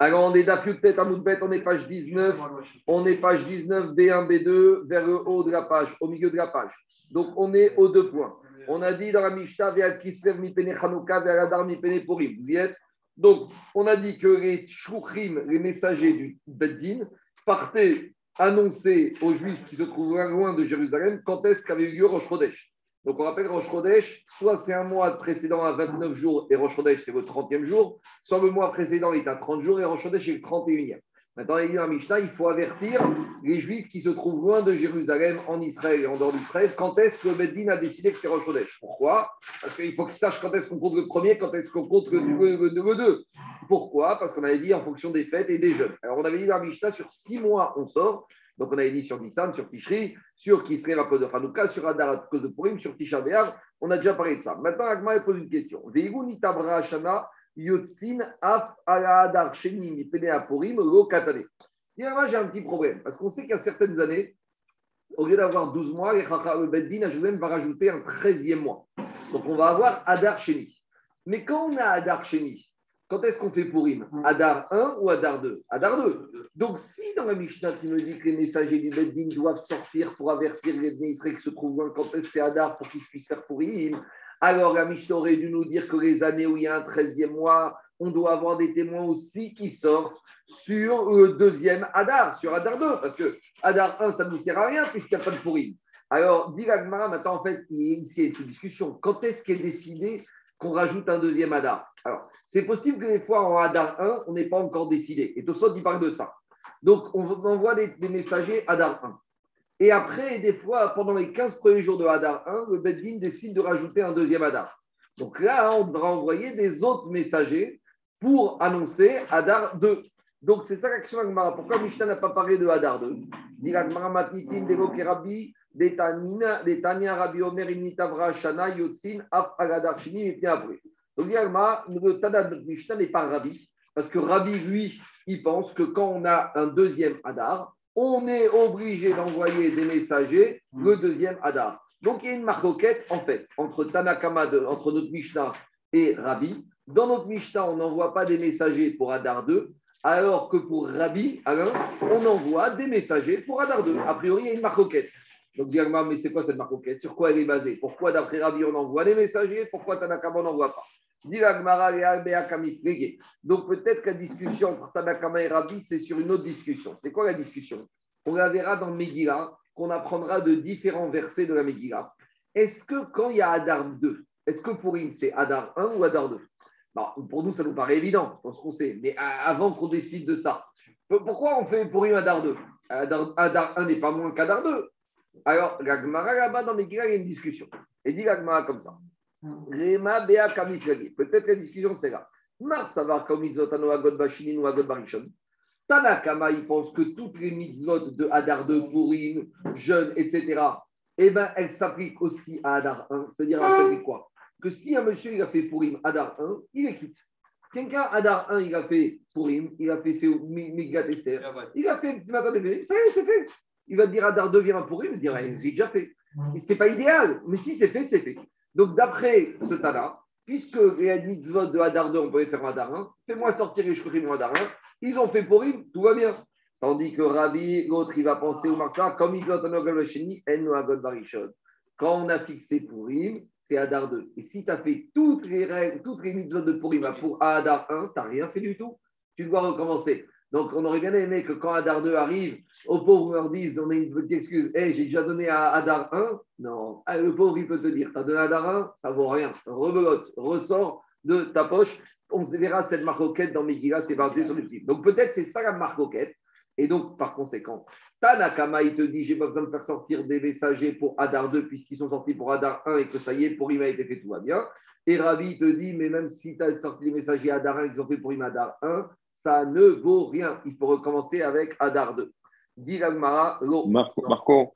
Alors, on est d'Afiutet à Moudbet, on est page 19. On est page 19, B1, B2, vers le haut de la page, au milieu de la page. Donc, on est aux deux points. On a dit dans la Mishnah, Ve'al Kislev mipene Chanukah, Ve'al Adar mipene Purim. Vous y êtes? Donc, on a dit que les shouchim, les messagers du Beddin, partaient annoncer aux Juifs qui se trouvent loin de Jérusalem quand est-ce qu'avait eu lieu Rosh. Donc on rappelle Rosh Chodesh, soit c'est un mois précédent à 29 jours et Rosh Chodesh c'est votre 30e jour, soit le mois précédent est à 30 jours et Rosh Chodesh est le 31e. Maintenant, il y a un Mishnah, il faut avertir les Juifs qui se trouvent loin de Jérusalem, en Israël et en dehors d'Israël, quand est-ce que le Beddin a décidé que c'était Rosh Chodesh? Pourquoi? Parce qu'il faut qu'ils sachent quand est-ce qu'on compte le premier, quand est-ce qu'on compte le, le, le, deux. Pourquoi? Parce qu'on avait dit en fonction des fêtes et des jeûnes. Alors, on avait dit dans Mishnah, sur six mois, on sort. Donc, on avait dit sur Nissan, sur Tishri, sur Kislev à cause de Hanouka, sur Adar à cause de Purim, sur Tisha. On a déjà parlé de ça. Maintenant, Agma pose une question. Veigu nitabra shana yotzin af Adar sheni mipene Purim lo katane. j'ai un petit problème. Parce qu'on sait a certaines années, au lieu d'avoir 12 mois, le Beddin à va rajouter un 13e mois. Donc, on va avoir Adar Sheni. Mais quand on a Adar Sheni, quand est-ce qu'on fait Purim Adar 1 ou Adar 2 Adar 2. Donc, si dans la Mishnah, tu me dis que les messagers du Beddin doivent sortir pour avertir les Israéliens qui se trouvent loin, quand est-ce c'est Adar pour qu'ils puissent faire Purim alors la Mishnah aurait dû nous dire que les années où il y a un 13e mois, on doit avoir des témoins aussi qui sortent sur le deuxième Adar, sur Adar 2, parce que Adar 1, ça ne nous sert à rien puisqu'il n'y a pas de Purim. Alors, dit maintenant, en fait, il y a une discussion. Quand est-ce qu'est décidé qu'on rajoute un deuxième Adar. Alors, c'est possible que des fois, en Adar 1, on n'ait pas encore décidé. Et Tosot, il parle de ça. Donc, on envoie des, messagers Adar 1. Et après, des fois, pendant les 15 premiers jours de Hadar 1, le Beddin décide de rajouter un deuxième Hadar. Donc là, on devra envoyer des autres messagers pour annoncer Hadar 2. Donc c'est ça l'action Agmara. Pourquoi Mishnah n'a pas parlé de Hadar 2 Dit Agmara Matitin Rabbi Betania Rabbi Omer Shana Yotzin Af Agadar Shini et après. Donc Agmara, le Tana de Mishnah n'est pas Rabbi. Parce que Rabbi, lui, il pense que quand on a un deuxième Hadar, on est obligé d'envoyer des messagers le deuxième Hadar. Donc il y a une marcoquette, en fait, entre Tanakama, entre notre Mishnah et Rabbi. Dans notre Mishnah, on n'envoie pas des messagers pour Hadar 2, alors que pour Rabbi, Alain, on envoie des messagers pour Hadar 2. A priori, il y a une marcoquette. Donc, mais c'est quoi cette marcoquette Sur quoi elle est basée? Pourquoi, d'après Rabbi, on envoie des messagers? Pourquoi Tanakama, on n'envoie pas? Donc peut-être que la discussion entre Tanakama et Rabbi, c'est sur une autre discussion. C'est quoi la discussion? On la verra dans Megillah, qu'on apprendra de différents versets de la Megillah. Est-ce que quand il y a Adar 2, est-ce que pour lui c'est Adar 1 ou Adar 2 Pour nous, ça nous paraît évident, dans ce qu'on sait. Mais avant qu'on décide de ça, pourquoi on fait pour lui Adar 2 Adar, 1 n'est pas moins qu'Adar 2. Alors, la Gemara là-bas dans Megillah, il y a une discussion. Et dit la Gemara comme ça. Peut-être la discussion, c'est là. Mar savoir comme mitzvot agod bashinin ou agod barishon. Tanakama, il pense que toutes les mitzvot de Hadar 2, Purim, jeûne, etc., eh ben, elles s'appliquent aussi à Hadar 1. C'est-à-dire, ça fait quoi? Que si un monsieur il a fait Purim Hadar 1, il est quitte. Quelqu'un, Hadar 1, il a fait Purim, il a fait ses Migat Esther, il a fait ça y est, c'est fait. Il va dire Hadar 2 vient Purim, il dira, j'ai déjà fait. C'est pas idéal, mais si c'est fait, c'est fait. Donc, d'après ce Tana, puisque les mitzvot de Hadar 2, on pouvait faire Hadar 1, fais-moi sortir les Shkurim Hadar 1. Ils ont fait Purim, tout va bien. Tandis que Rabbi, l'autre, il va penser au Marsa, comme ils ont en Quand on a fixé Purim, c'est Hadar 2. Et si tu as fait toutes les règles, toutes les mitzvot de Purim pour Hadar 1, tu n'as rien fait du tout. Tu dois recommencer. Donc, on aurait bien aimé que quand Hadar 2 arrive, aux pauvres leur disent on a une petite excuse, hey, j'ai déjà donné à Hadar 1. Non, ah, le pauvre, il peut te dire tu as donné à Hadar 1, ça vaut rien. Rebelote, ressort de ta poche. On verra cette marcoquette dans Megillah, c'est basé sur le petit. Donc, peut-être c'est ça la marcoquette. Et donc, par conséquent, Tanakama, il te dit j'ai pas besoin de faire sortir des messagers pour Hadar 2 puisqu'ils sont sortis pour Hadar 1 et que ça y est, pour il a été fait, tout va bien. Et Ravi te dit mais même si tu as sorti les messagers Hadar 1 qu'ils ont fait pour Hadar 1, ça ne vaut rien. Il faut recommencer avec Adar 2. Dit Marco, Marco,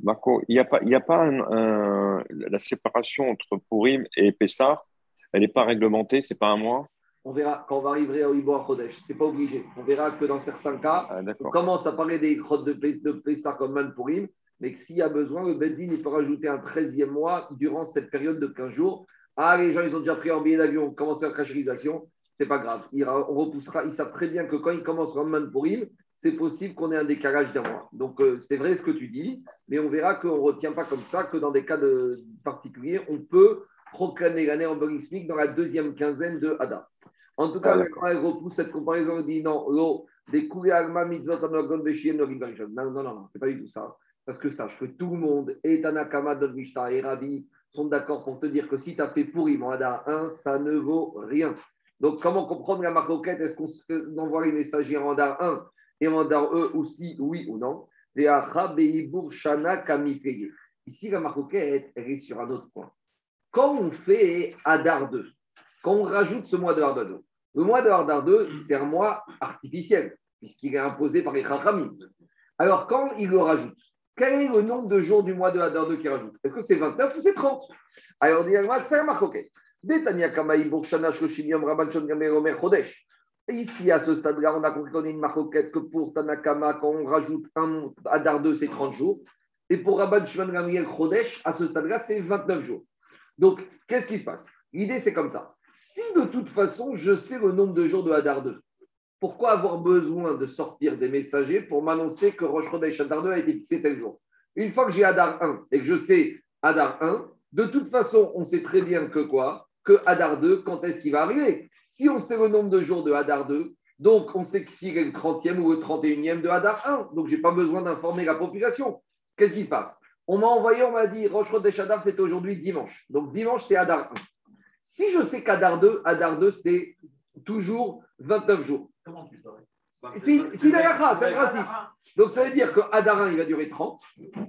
Marco, il n'y a pas, y a pas la séparation entre Purim et Pessah, elle n'est pas réglementée, c'est pas un mois? On verra quand on va arriver au Ibo Chodesh. Ce n'est pas obligé. On verra que dans certains cas, ah, on commence à parler des grottes de, Pessah comme Man Purim, mais que s'il y a besoin, le Beddin il peut rajouter un 13e mois durant cette période de 15 jours. Ah, les gens, ils ont déjà pris un billet d'avion, commencé la cachérisation c'est pas grave. Il, on repoussera. Ils savent très bien que quand il commence Ramman Purim, c'est possible qu'on ait un décalage d'un mois. Donc, euh, c'est vrai ce que tu dis, mais on verra qu'on ne retient pas comme ça, que dans des cas de, particuliers, on peut proclamer l'année en Borismique dans la deuxième quinzaine de Hadar. En tout cas, quand elle repousse cette comparaison, elle dit non, non, non, non, non, c'est pas du tout ça. Parce que sache que tout le monde, et Tanakama, Mishta et Rabbi, sont d'accord pour te dire que si tu as fait pourri en Hadar 1, ça ne vaut rien. Donc, comment comprendre la maroquette Est-ce qu'on envoie les messagers en Hadar 1 et en Hadar E aussi, oui ou non? Ici, la maroquette, elle est sur un autre point. Quand on fait Hadar 2, quand on rajoute ce mois de Hadar 2, le mois de Hadar 2, c'est un mois artificiel, puisqu'il est imposé par les Chachamim. Alors, quand il le rajoute, quel est le nombre de jours du mois de Hadar 2 qui rajoute? Est-ce que c'est 29 ou c'est 30 Alors, on dit, c'est un marcoquet. Ici, à ce stade-là, on a compris qu'on est une marcoquette que pour Tanakama, quand on rajoute un Hadar 2, c'est 30 jours. Et pour Rabban Shimon Gamriel Chodesh, à ce stade-là, c'est 29 jours. Donc, qu'est-ce qui se passe? L'idée, c'est comme ça. Si de toute façon, je sais le nombre de jours de Hadar 2, pourquoi avoir besoin de sortir des messagers pour m'annoncer que Rosh Chodesh Hadar 2 a été fixé tel jour? Une fois que j'ai Hadar 1 et que je sais Hadar 1, de toute façon, on sait très bien que quoi? Que Hadar 2, quand est-ce qu'il va arriver? Si on sait le nombre de jours de Hadar 2, donc on sait que s'il est le 30e ou le 31e de Hadar 1, donc je n'ai pas besoin d'informer la population. Qu'est-ce qui se passe? On m'a envoyé, on m'a dit Rosh Hadar, c'est aujourd'hui dimanche. Donc dimanche, c'est Hadar 1. Si je sais qu'Hadar 2, Hadar 2, c'est toujours 29 jours. Comment tu saurais si, si c'est un principe. Donc ça veut dire que Hadar 1, il va durer 30.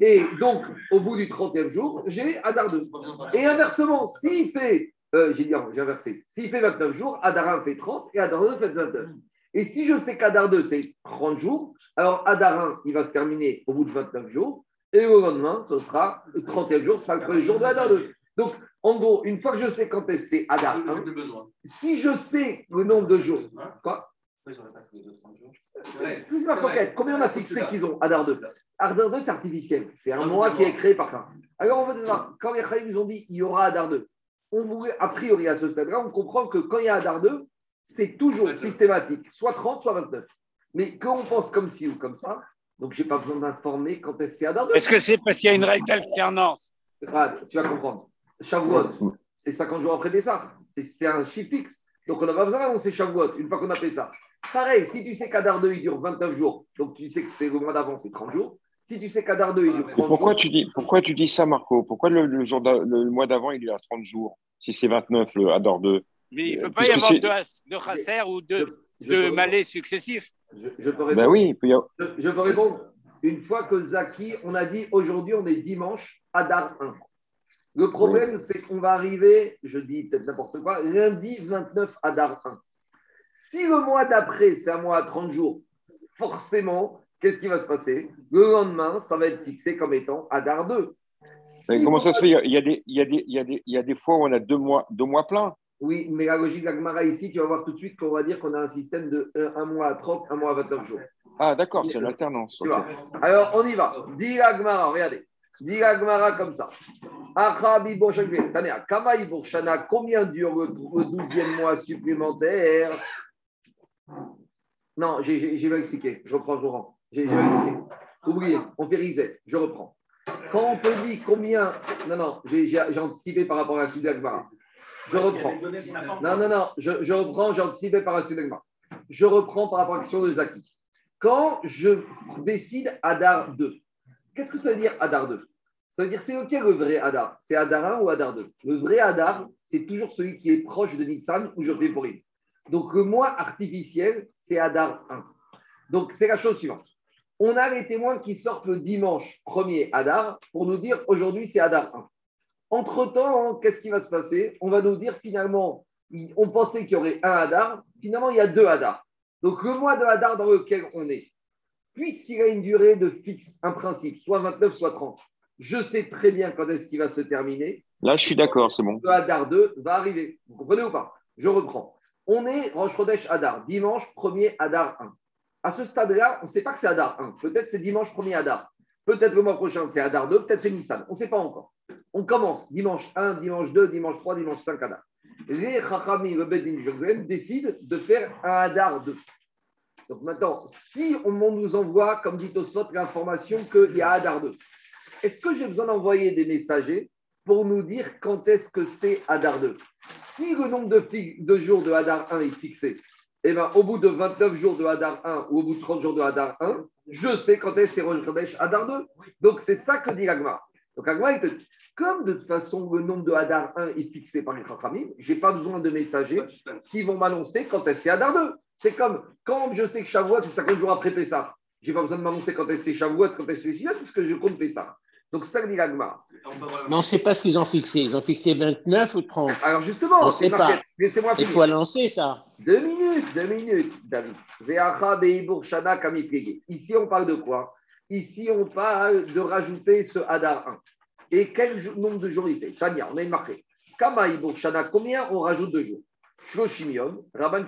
Et donc, au bout du 30e jour, j'ai Hadar 2. Et inversement, s'il fait, euh, j'ai dit, j'ai inversé, s'il fait 29 jours, Hadar 1 fait 30 et Hadar 2 fait 29. Et si je sais qu'Hadar 2, c'est 30 jours, alors Hadar 1, il va se terminer au bout de 29 jours. Et le lendemain, ce sera le 30e jour, ce sera le premier jour de Hadar 2. Donc, en gros, une fois que je sais quand est-ce c'est Hadar 1, si je sais le nombre de jours, quoi c'est ma coquette. Combien on a fixé qu'ils ont Hadar 2 Hadar 2, c'est artificiel. C'est un mois qui est créé par ça. Alors, on va dire, quand les Khaïm nous ont dit il y aura Hadar 2, on voulait, a priori, à ce stade-là, on comprend que quand il y a Hadar 2, c'est toujours systématique, soit 30, soit 29. Mais quand on pense comme ci ou comme ça, donc je n'ai pas besoin d'informer quand est-ce c'est Hadar 2. Est-ce que c'est parce qu'il y a une règle d'alternance? Tu vas comprendre. Shavuot, c'est 50 jours après ça. C'est un chiffre fixe. Donc on n'a pas besoin d'annoncer Shavuot une fois qu'on a fait ça. Pareil, si tu sais qu'Adar 2, il dure 29 jours, donc tu sais que c'est le mois d'avant, c'est 30 jours. Si tu sais qu'Adar 2, il dure 30 pourquoi jours. Tu dis, pourquoi tu dis ça, Marco? Pourquoi le, le, mois d'avant, il est à 30 jours Si c'est 29, le Adar 2 Mais il ne peut pas y avoir de, de ou de, de malais successifs. Je, peux répondre. Ben oui, je, peux répondre. Une fois que Zaki, on a dit aujourd'hui, on est dimanche, Adar 1. Le problème, c'est qu'on va arriver, je dis peut-être n'importe quoi, lundi 29 Adar 1. Si le mois d'après, c'est un mois à 30 jours, forcément, qu'est-ce qui va se passer? Le lendemain, ça va être fixé comme étant Adar 2. comment ça se fait? Il y, a des, il, y a des, il, y a des, il y a des fois où on a deux mois, deux mois pleins. Oui, mais la logique d'Agmara ici, tu vas voir tout de suite qu'on va dire qu'on a un système de un, mois à 30, un mois à 29 jours. Ah, d'accord, c'est l'alternance. Alors, on y va. Dis Agmara, regardez. Dis Agmara comme ça. Combien dure le 12e mois supplémentaire? Non, j'ai mal expliqué. Je reprends, je reprends. J'ai mal expliqué. Oubliez, on fait reset. Je reprends. Quand on te dit combien. Non, non, j'ai anticipé par rapport à la suite Je reprends. Non, non, non, je, je reprends, j'ai anticipé par Je reprends par rapport à la question de Zaki. Quand je décide Adar 2, qu'est-ce que ça veut dire Adar 2 ça veut dire, c'est lequel le vrai Hadar C'est Hadar 1 ou Hadar 2 Le vrai Hadar, c'est toujours celui qui est proche de Nissan où je fais pour lui. Donc, le mois artificiel, c'est Hadar 1. Donc, c'est la chose suivante. On a les témoins qui sortent le dimanche 1er Hadar pour nous dire aujourd'hui, c'est Hadar 1. Entre-temps, qu'est-ce qui va se passer? On va nous dire finalement, on pensait qu'il y aurait un Hadar, finalement, il y a deux Hadar. Donc, le mois de Hadar dans lequel on est, puisqu'il a une durée de fixe, un principe, soit 29, soit 30, je sais très bien quand est-ce qu'il va se terminer. Là, je suis d'accord, c'est bon. Le Hadar 2 va arriver. Vous comprenez ou pas? Je reprends. On est Rosh Chodesh Hadar, dimanche 1er Hadar 1. À ce stade-là, on ne sait pas que c'est Hadar 1. Peut-être c'est dimanche 1er Hadar. Peut-être le mois prochain, c'est Hadar 2. Peut-être c'est Nissan. On ne sait pas encore. On commence dimanche 1, dimanche 2, dimanche 3, dimanche 5 Hadar. les Chachami, le Bedin Jérusalem, décident de faire un Hadar 2. Donc maintenant, si on nous envoie, comme dit Oswald, l'information qu'il y a Hadar 2, est-ce que j'ai besoin d'envoyer des messagers pour nous dire quand est-ce que c'est Hadar 2 Si le nombre de, jours de Hadar 1 est fixé, eh ben, au bout de 29 jours de Hadar 1 ou au bout de 30 jours de Hadar 1, je sais quand est-ce que c'est Rosh Hadar 2. Donc c'est ça que dit Agma. Donc Agma, il te dit, comme de toute façon le nombre de Hadar 1 est fixé par les Chachamim, je n'ai pas besoin de messagers qui vont m'annoncer quand est-ce que c'est Hadar 2. C'est comme quand je sais que Shavuot, c'est 50 jours après Pessah. Je n'ai pas besoin de m'annoncer quand est-ce que Shavuot, quand est-ce que c'est Sinat, puisque je compte Pessah. Donc, ça dit l'agma. Mais on ne sait pas ce qu'ils ont fixé. Ils ont fixé 29 ou 30. Alors, justement, c'est pas. Laissez-moi Il faut annoncer ça. Deux minutes, deux minutes, David. Ici, on parle de quoi? Ici, on parle de rajouter ce Hadar 1. Et quel nombre de jours il fait Tania, on a une marqué. Kama Shana, combien on rajoute de jours Shloshim Rabban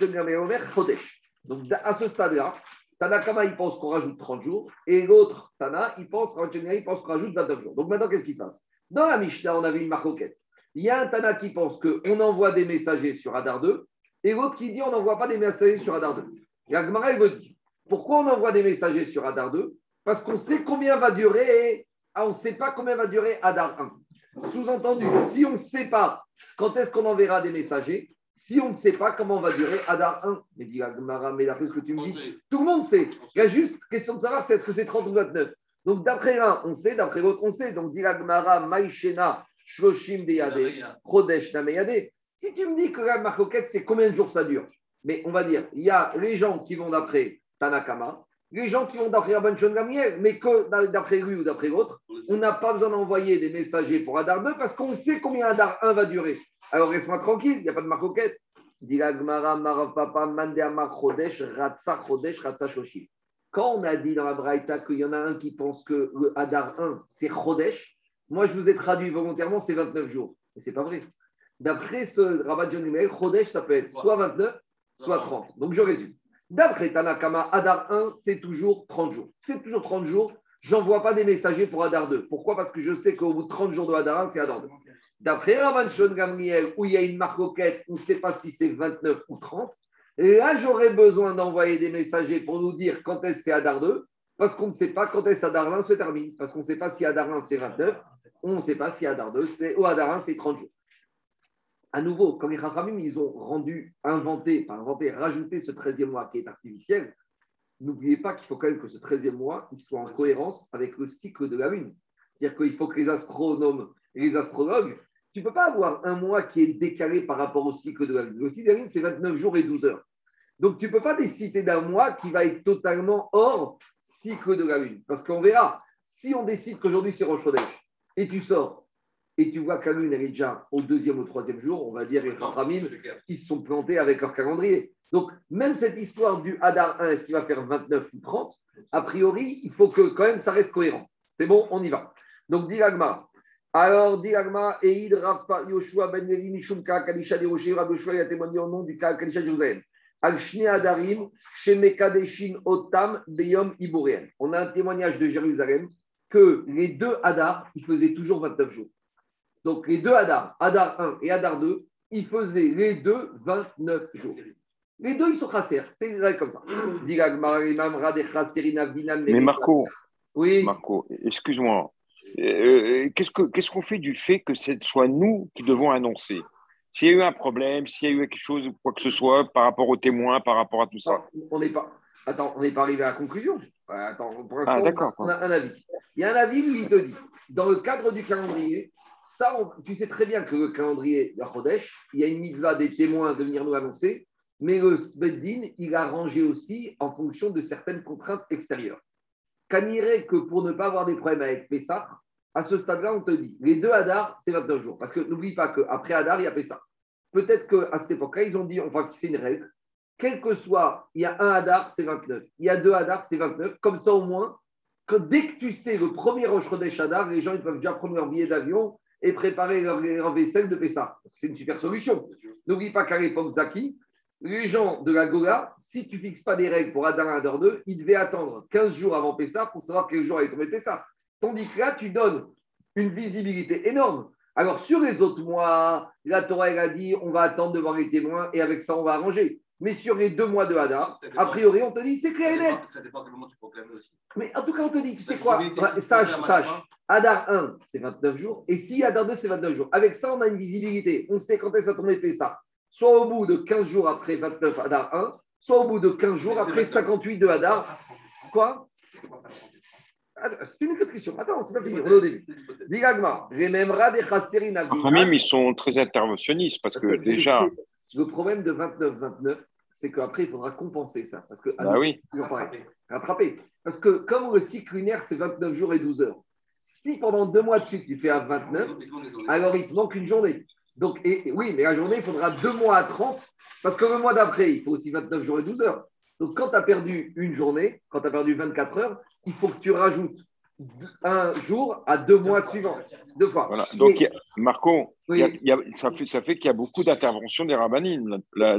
Chodesh. Donc, à ce stade-là, Tanakama, il pense qu'on rajoute 30 jours, et l'autre, Tana, il pense, qu'on rajoute 29 jours. Donc maintenant, qu'est-ce qui se passe Dans la Mishnah, on avait une marcoquette. Il y a un Tana qui pense qu'on envoie des messagers sur Adar 2, et l'autre qui dit on n'envoie pas des messagers sur Adar 2. Et Agmara, il veut dire pourquoi on envoie des messagers sur Adar 2 Parce qu'on sait combien va durer, ah, on ne sait pas combien va durer Adar 1. Sous-entendu, si on ne sait pas quand est-ce qu'on enverra des messagers, si on ne sait pas comment on va durer Adar 1, mais dit mais d'après ce que tu me dis, tout le monde sait. Il y a juste question de savoir c'est est-ce que c'est 30 ou 29. Donc d'après l'un, on sait, d'après l'autre, on sait. Donc dit Gmara, Maïchena, Shloshim Deyade, Chodesh Nameyade. Si tu me dis que la marcoquette, c'est combien de jours ça dure? Mais on va dire, il y a les gens qui vont d'après Tanakama, les gens qui vont d'après Rabban Gamriel, mais que d'après lui ou d'après l'autre, on n'a pas besoin d'envoyer des messagers pour Adar 2 parce qu'on sait combien Adar 1 va durer. Alors reste-moi tranquille, il n'y a pas de marcoquette. Quand on a dit dans la Braïta qu'il y en a un qui pense que le Hadar 1, c'est Chodesh, moi je vous ai traduit volontairement, c'est 29 jours. Mais ce n'est pas vrai. D'après ce Rabat John Chodesh, ça peut être soit 29, soit 30. Donc je résume. D'après Tanakama, Hadar 1, c'est toujours 30 jours. C'est toujours 30 jours. J'envoie pas des messagers pour Hadar 2. Pourquoi? Parce que je sais qu'au bout de 30 jours de Hadar 1, c'est Hadar 2. D'après Ravan Shon Gamriel, où il y a une marcoquette, on ne sait pas si c'est 29 ou 30, et là, j'aurais besoin d'envoyer des messagers pour nous dire quand est-ce c'est Hadar 2, parce qu'on ne sait pas quand est-ce Hadar 1 se termine, parce qu'on ne sait pas si Hadar 1 c'est 29, on ne sait pas si Hadar 2 c'est, ou Hadar 1 c'est 30 jours. À nouveau, quand les Rachamim, ils ont rendu, inventé, pas inventé, rajouté ce 13e mois qui est artificiel, n'oubliez pas qu'il faut quand même que ce 13e mois, il soit en cohérence avec le cycle de la Lune. C'est-à-dire qu'il faut que les astronomes et les astrologues, tu ne peux pas avoir un mois qui est décalé par rapport au cycle de la Lune. Le cycle de la Lune, c'est 29 jours et 12 heures. Donc, tu ne peux pas décider d'un mois qui va être totalement hors cycle de la Lune. Parce qu'on verra, si on décide qu'aujourd'hui c'est Rosh et tu sors, et tu vois la Lune est déjà au deuxième ou troisième jour, on va dire, les Ramim, ils se sont plantés avec leur calendrier. Donc, même cette histoire du Hadar 1, est-ce qu'il va faire 29 ou 30 A priori, il faut que quand même ça reste cohérent. C'est bon, on y va. Donc, dit alors, dit Agma, Eid Rafa Yoshua Ben Levi Mishum Ka Kadisha de Rocher, Rabbi a témoigné au nom du Ka Kadisha de Jérusalem. Al Shne Adarim, Shemekadeshin Otam Beyom Iboréen. On a un témoignage de Jérusalem que les deux Hadar, ils faisaient toujours 29 jours. Donc, les deux Hadar, Hadar 1 et Hadar 2, ils faisaient les deux 29 jours. Les deux, ils sont chasser. C'est comme ça. Mais Marco, oui. Marco, excuse-moi. Euh, qu'est-ce qu'on fait du fait que ce soit nous qui devons annoncer? S'il y a eu un problème, s'il y a eu quelque chose, quoi que ce soit, par rapport aux témoins, par rapport à tout ça. on n'est pas. Attends, on n'est pas arrivé à la conclusion. Attends, pour ah, on, a un avis. Il y a un avis, lui, il te dit, dans le cadre du calendrier, ça, tu sais très bien que le calendrier de Chodesh, il y a une mitzvah des témoins de venir nous annoncer, mais le Sbeddin, il a rangé aussi en fonction de certaines contraintes extérieures. irait que pour ne pas avoir des problèmes avec Pessah, à ce stade-là, on te dit, les deux Hadar, c'est 29 jours. Parce que n'oublie pas qu'après Hadar, il y a ça. Peut-être qu'à cette époque-là, ils ont dit, enfin, c'est une règle. Quel que soit, il y a un Hadar, c'est 29. Il y a deux Hadar, c'est 29. Comme ça, au moins, que dès que tu sais le premier Rosh Chodesh Hadar, les gens ils peuvent déjà prendre leur billet d'avion et préparer leur, vaisselle de Pessah. C'est une super solution. N'oublie pas qu'à l'époque Zaki, les gens de la Gola, si tu fixes pas des règles pour Hadar 1, Hadar 2, ils devaient attendre 15 jours avant Pessah pour savoir quel jour allait tomber Pessah. Tandis que là, tu donnes une visibilité énorme. Alors, sur les autres mois, la Torah, elle a dit on va attendre de voir les témoins et avec ça, on va arranger. Mais sur les deux mois de Hadar, a priori, on te dit c'est clair et net. Ça dépend de moment tu proclames aussi. Mais en tout cas, on te dit, tu sais quoi Sache, sache. Hadar 1, c'est 29 jours. Et si Hadar 2, c'est 29 jours. Avec ça, on a une visibilité. On sait quand est-ce que tomber fait ça. Soit au bout de 15 jours après 29 Hadar 1, soit au bout de 15 jours après 58 de Hadar. Quoi c'est une question. Attends, c'est pas fini. On est au début. Digagma, les mêmes Enfin, même, ils sont très interventionnistes parce que déjà. Le problème de 29-29, c'est qu'après, il faudra compenser ça. Parce que, bah oui. Rattraper. Parce que comme le cycle lunaire, c'est 29 jours et 12 heures, si pendant deux mois de suite, tu fais à 29, alors il te manque une journée. Donc, et, oui, mais la journée, il faudra deux mois à 30, parce que le mois d'après, il faut aussi 29 jours et 12 heures. Donc, quand tu as perdu une journée, quand tu as perdu 24 heures, il faut que tu rajoutes un jour à deux mois suivants. Deux fois. Voilà. Donc, Marco, ça fait, ça fait qu'il y a beaucoup d'interventions des rabbanines, la,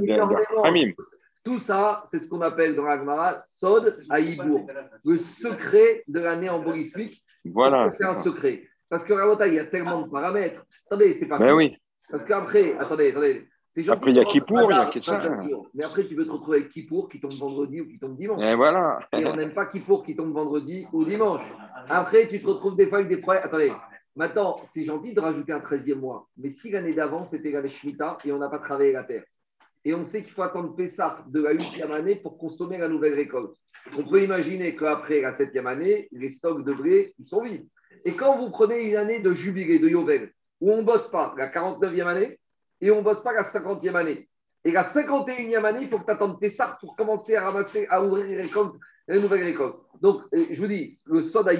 Tout ça, c'est ce qu'on appelle dans l'Agmara Sod Aïbour, le secret de l'année embolismique. Voilà. C'est un secret? Parce que il y a tellement de paramètres. Attendez, c'est pas. Mais ben oui. Parce qu'après, attendez, attendez. Après, il y a Kippour, il y a ça. Mais après, tu veux te retrouver avec Kippour qui tombe vendredi ou qui tombe dimanche. Et voilà. Et on n'aime pas Kippour qui tombe vendredi ou dimanche. Après, tu te retrouves des fois avec des problèmes. Attendez, maintenant, c'est gentil de rajouter un 13e mois. Mais si l'année d'avant, c'était l'année Shemitah et on n'a pas travaillé la terre. Et on sait qu'il faut attendre Pessah de la huitième année pour consommer la nouvelle récolte. On peut imaginer qu'après la septième année, les stocks de blé, ils sont vides. Et quand vous prenez une année de jubilé, de Yovel, où on ne bosse pas, la 49e année, et on ne bosse pas la 50e année. Et la 51e année, il faut que tu attendes Pessah pour commencer à ramasser, à ouvrir les récoltes, les nouvelles récoltes. Donc, euh, je vous dis, le Soda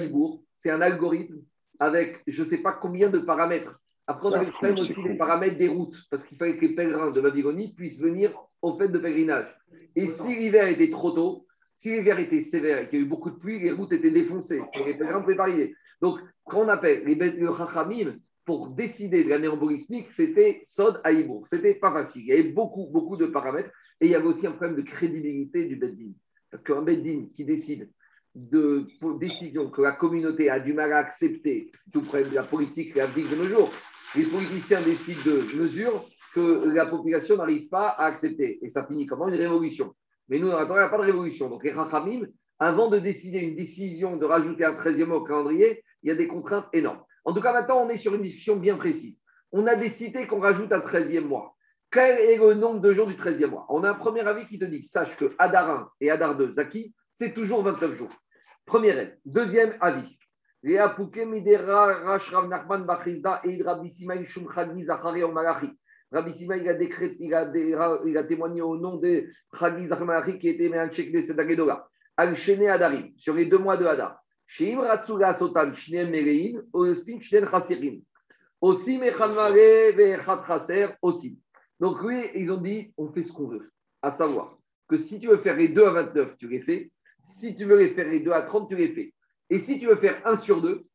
c'est un algorithme avec je ne sais pas combien de paramètres. Après, on avait aussi les paramètres des routes, parce qu'il fallait que les pèlerins de Babylonie puissent venir au fait de pèlerinage. Et si l'hiver était trop tôt, si l'hiver était sévère et qu'il y a eu beaucoup de pluie, les routes étaient défoncées et les pèlerins ne pouvaient pas arriver. Donc, quand on appelle les le Chachamim, pour décider de l'année embolismique, c'était Sod Aïbour. C'était pas facile. Il y avait beaucoup, beaucoup de paramètres et il y avait aussi un problème de crédibilité du Beddin. Parce qu'un Beddin qui décide de décisions que la communauté a du mal à accepter, c'est tout le problème de la politique vie de nos jours. Les politiciens décident de mesures que la population n'arrive pas à accepter. Et ça finit comment? Une révolution. Mais nous, dans il n'y a pas de révolution. Donc les Rachamim, avant de décider une décision de rajouter un 13e mois au calendrier, il y a des contraintes énormes. En tout cas, maintenant, on est sur une discussion bien précise. On a décidé qu'on rajoute un 13e mois. Quel est le nombre de jours du 13e mois? On a un premier avis qui te dit sache que Adar 1 et Adar 2, Zaki, c'est toujours 29 jours. Premier avis. Deuxième avis. Rabbi il a, il, a, il a témoigné au nom de Chagi Zachmarachi qui était Mehanchek de Sedagedola. Al-Shene Adarim, sur les deux mois de Hadar. Aussi. Aussi. Donc, oui, ils ont dit on fait ce qu'on veut. À savoir que si tu veux faire les deux à 29, tu les fais. Si tu veux les faire les deux à 30, tu les fais. Et si tu veux faire un sur deux,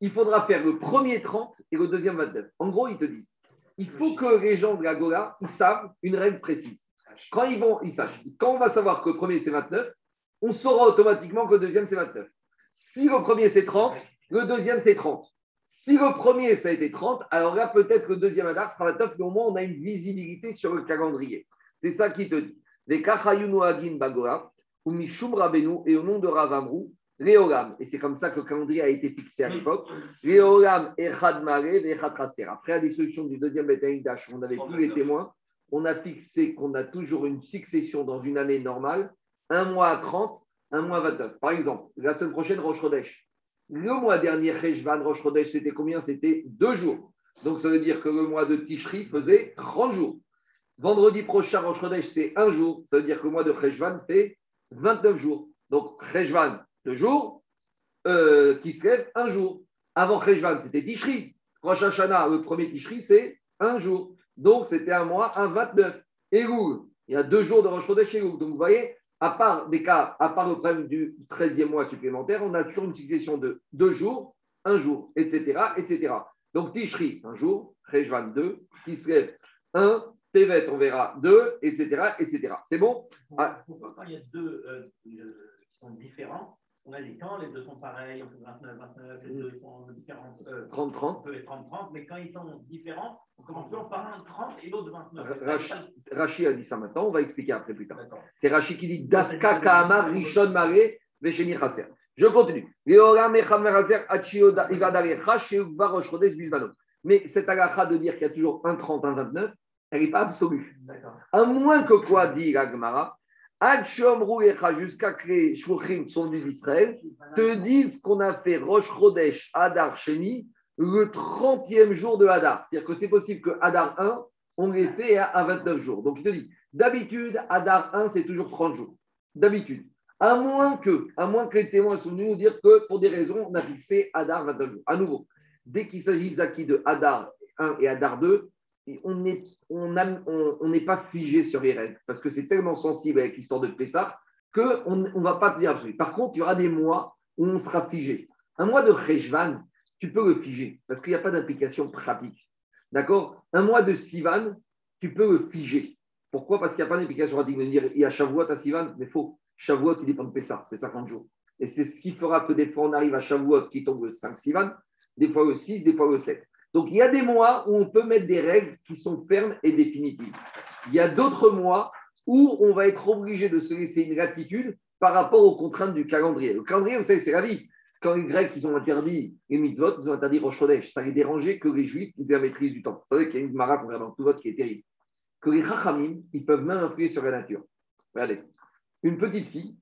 il faudra faire le premier 30 et le deuxième 29. En gros, ils te disent il faut que les gens de la Gola ils savent une règle précise. Quand ils vont, ils sachent. Quand on va savoir que le premier c'est 29, on saura automatiquement que le deuxième c'est 29. Si le premier c'est 30, le deuxième c'est 30. Si le premier ça a été 30, alors là peut-être le deuxième Adar sera 29, mais au moins on a une visibilité sur le calendrier. C'est ça qui te dit. Et au nom de Ravamrou, Réolam, et c'est comme ça que le calendrier a été fixé à l'époque, Echad Après la dissolution du deuxième Dash, on n'avait plus les témoins, on a fixé qu'on a toujours une succession dans une année normale, un mois à 30, un mois à 29. Par exemple, la semaine prochaine, Rosh. Le mois dernier, Cheshvan, Rosh c'était combien? C'était deux jours. Donc ça veut dire que le mois de Tishri faisait 30 jours. Vendredi prochain, Rosh c'est un jour. Ça veut dire que le mois de Cheshvan fait 29 jours. Donc Cheshvan, deux jours, euh, lève un jour. Avant Rejvan, c'était Tishri. Rosh Hashanah, le premier Tishri, c'est un jour. Donc, c'était un mois, un 29. Elul, il y a deux jours de Rosh Chodesh Donc, vous voyez, à part des cas, à part le problème du 13e mois supplémentaire, on a toujours une succession de deux jours, un jour, etc. etc. Donc, Tishri, un jour, Rejvan, deux, Kislev, un, Tevet, on verra, deux, etc. etc. C'est bon? Pourquoi, quand il y a deux euh, qui sont différents, on a dit quand les deux sont pareils, on fait 29, 29, les deux sont différents. 30, 30. On peut les 30, 30, mais quand ils sont différents, on commence toujours par un 30 et l'autre 29. Rachid a dit ça maintenant, on va expliquer après plus tard. C'est Rachid qui dit Dafka Kahama Rishon Mare Vesheni Chaser. Je continue. Mais cette agacha de dire qu'il y a toujours un 30, un 29, elle n'est pas absolue. À moins que quoi, dit l'Agmara, jusqu'à que les Shouchim sont venus d'Israël, te disent qu'on a fait Rosh Chodesh Adar Sheni le 30e jour de Hadar. C'est-à-dire que c'est possible que Hadar 1, on l'ait fait à 29 jours. Donc il te dit, d'habitude, Hadar 1, c'est toujours 30 jours. D'habitude. À moins que, à moins que les témoins sont venus nous dire que pour des raisons, on a fixé Hadar 29 jours. À nouveau, dès qu'il s'agit Zaki de Hadar 1 et Hadar 2, on n'est on on, pas figé sur les règles parce que c'est tellement sensible avec l'histoire de Pessah qu'on ne va pas te dire absolument. Par contre, il y aura des mois où on sera figé. Un mois de Rejvan, tu peux le figer parce qu'il n'y a pas d'implication pratique. D'accord? Un mois de Sivan, tu peux le figer. Pourquoi? Parce qu'il n'y a pas d'implication pratique. Dire, il y a Shavuot à Sivan, mais faux. Shavuot, il dépend de Pessah, c'est 50 jours. Et c'est ce qui fera que des fois, on arrive à Shavuot qui tombe le 5 Sivan, des fois le 6, des fois le 7. Donc, il y a des mois où on peut mettre des règles qui sont fermes et définitives. Il y a d'autres mois où on va être obligé de se laisser une latitude par rapport aux contraintes du calendrier. Le calendrier, vous savez, c'est la vie. Quand les Grecs, ils ont interdit les mitzvot, ils ont interdit Rosh Chodesh. Ça les dérangeait que les Juifs, ils aient la maîtrise du temps. Vous savez qu'il y a une mara qu'on dans tout vote qui est terrible. Que les Chachamim, ils peuvent même influer sur la nature. Regardez, une petite fille,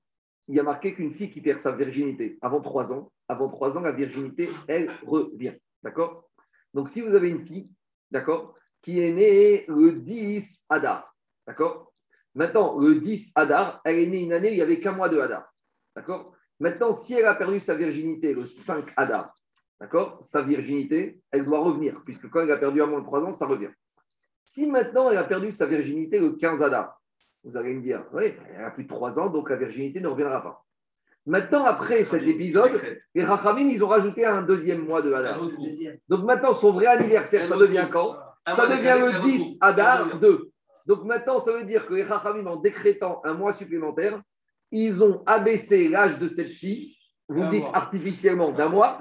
il y a marqué qu'une fille qui perd sa virginité avant trois ans, avant trois ans, la virginité, elle revient. D'accord? Donc, si vous avez une fille, d'accord, qui est née le 10 Adar, d'accord Maintenant, le 10 Adar, elle est née une année, il n'y avait qu'un mois de Hadar, d'accord Maintenant, si elle a perdu sa virginité le 5 Adar, d'accord Sa virginité, elle doit revenir, puisque quand elle a perdu un mois de 3 ans, ça revient. Si maintenant elle a perdu sa virginité le 15 Adar, vous allez me dire, oui, elle a plus de 3 ans, donc la virginité ne reviendra pas. Maintenant, après cet épisode, les Rachamim, ils ont rajouté un deuxième mois de Hadar. Donc maintenant, son vrai anniversaire, ça devient quand? Ça devient le 10 Hadar 2. Donc maintenant, ça veut dire que les Rachamim, en décrétant un mois supplémentaire, ils ont abaissé l'âge de cette fille, vous dites artificiellement d'un mois,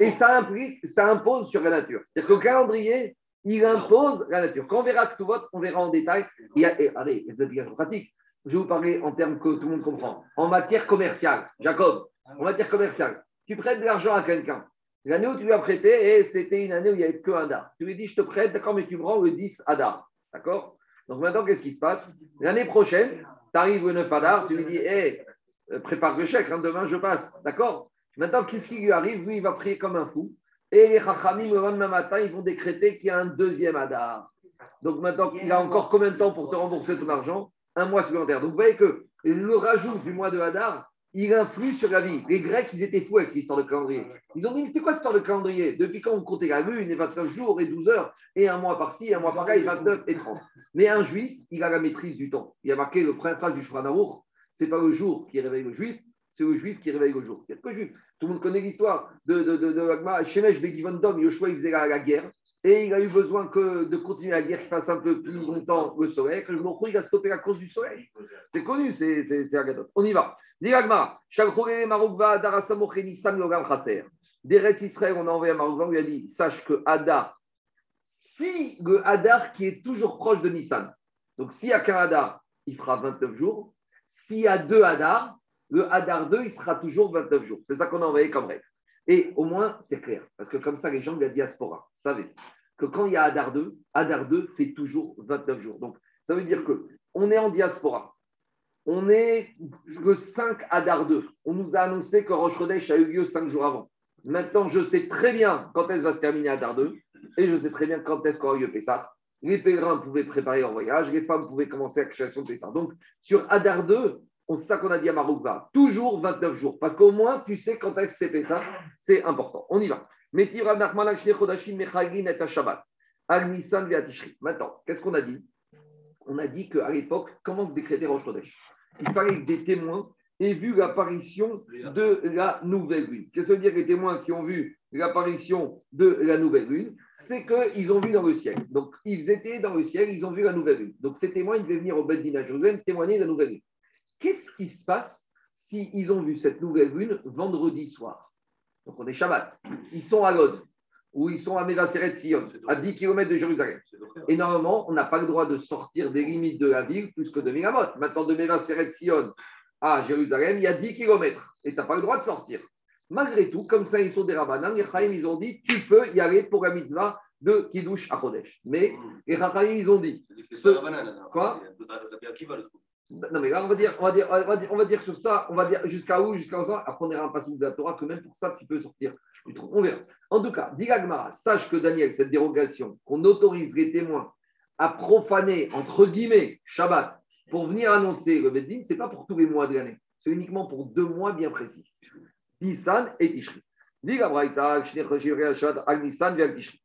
et ça implique, ça impose sur la nature. C'est-à-dire que le calendrier, il impose la nature. Quand on verra que tout vote, on verra en détail. Il y a, allez, il y a des pratiques. Je vais vous parler en termes que tout le monde comprend. En matière commerciale, Jacob, en matière commerciale, tu prêtes de l'argent à quelqu'un. L'année où tu lui as prêté, et c'était une année où il n'y avait que un dar. Tu lui dis, je te prête, d'accord, mais tu me rends le 10 Adar. D'accord? Donc maintenant, qu'est-ce qui se passe? L'année prochaine, tu arrives le 9 Adar, tu lui dis, hé, eh, prépare le chèque, hein, demain je passe. D'accord? Maintenant, qu'est-ce qui lui arrive? Lui, il va prier comme un fou. Et les Chachamim, le lendemain matin, ils vont décréter qu'il y a un deuxième Adar. Donc maintenant, il a encore combien de temps pour te rembourser ton argent? Un mois supplémentaire. Donc vous voyez que le rajout du mois de Hadar, il influe sur la vie. Les Grecs, ils étaient fous avec cette histoire de calendrier. Ils ont dit, mais c'était quoi cette histoire de calendrier? Depuis quand on comptait la lune et 29 jours et 12 heures et un mois par-ci, un mois par-là et 29 et 30 Mais un juif, il a la maîtrise du temps. Il a marqué le premier phrase du Shuranaour, c'est pas le jour qui réveille le juif, c'est le juif qui réveille le jour. C'est juif. Tout le monde connaît l'histoire de, de, de, de Shemesh Begivondom, Yoshua, il faisait la guerre. Et il a eu besoin que de continuer à guerre qu'il fasse un peu plus longtemps le soleil. Le Mokhou, il a stoppé la cause du soleil. C'est connu, c'est Agadot. On y va. Diragma, D'Eretz Israël, on a envoyé un Maroukva, on lui a dit Sache que Hadar, si le Hadar qui est toujours proche de Nissan, donc s'il n'y a qu'un Hadar, il fera 29 jours. S'il y a deux Hadar, le Hadar 2, il sera toujours 29 jours. C'est ça qu'on a envoyé comme règle. Et au moins, c'est clair, parce que comme ça, les gens de la diaspora savent que quand il y a Adar 2, Adar 2 fait toujours 29 jours. Donc, ça veut dire que on est en diaspora. On est le 5 Adar 2. On nous a annoncé que Rosh Chodesh a eu lieu 5 jours avant. Maintenant, je sais très bien quand est-ce va se terminer Adar 2 et je sais très bien quand est-ce qu'aura lieu Pessah. Les pèlerins pouvaient préparer leur voyage, les femmes pouvaient commencer la création de Pessah. Donc, sur Adar 2, c'est ça qu'on a dit à Maroukva. Toujours 29 jours. Parce qu'au moins, tu sais quand est-ce que ça. C'est important. On y va. Maintenant, qu'est-ce qu'on a dit? On a dit qu'à l'époque, comment se décréter Rosh Chodesh Il fallait des témoins aient vu l'apparition de la nouvelle lune. Qu'est-ce que veut dire les témoins qui ont vu l'apparition de la nouvelle lune? C'est qu'ils ont vu dans le ciel. Donc, ils étaient dans le ciel, ils ont vu la nouvelle lune. Donc, ces témoins, ils devaient venir au Beddin à témoigner de la nouvelle lune. Qu'est-ce qui se passe s'ils ont vu cette nouvelle lune vendredi soir? Donc on est Shabbat. Ils sont à Lod, ou ils sont à Mevaseret Sion, à 10 km de Jérusalem. Et normalement, on n'a pas le droit de sortir des limites de la ville plus que de Milamot. Maintenant, de Mevaseret Sion à Jérusalem, il y a 10 km et tu n'as pas le droit de sortir. Malgré tout, comme ça, ils sont des rabbanans, les Chaim, ils ont dit tu peux y aller pour la mitzvah de Kiddush à Chodesh. Mais les Chaim, ils ont dit. Quoi? Non, mais là, on va dire, on va dire, on va dire, on va dire sur ça, on va dire jusqu'à où, jusqu'à ça. Après, on ira un passage de la Torah que même pour ça, tu peux sortir du trou. On verra. En tout cas, dit sache que Daniel, cette dérogation, qu'on autorise les témoins à profaner, entre guillemets, Shabbat, pour venir annoncer le Beddin, ce n'est pas pour tous les mois de l'année. C'est uniquement pour deux mois bien précis. Nissan et Tishri.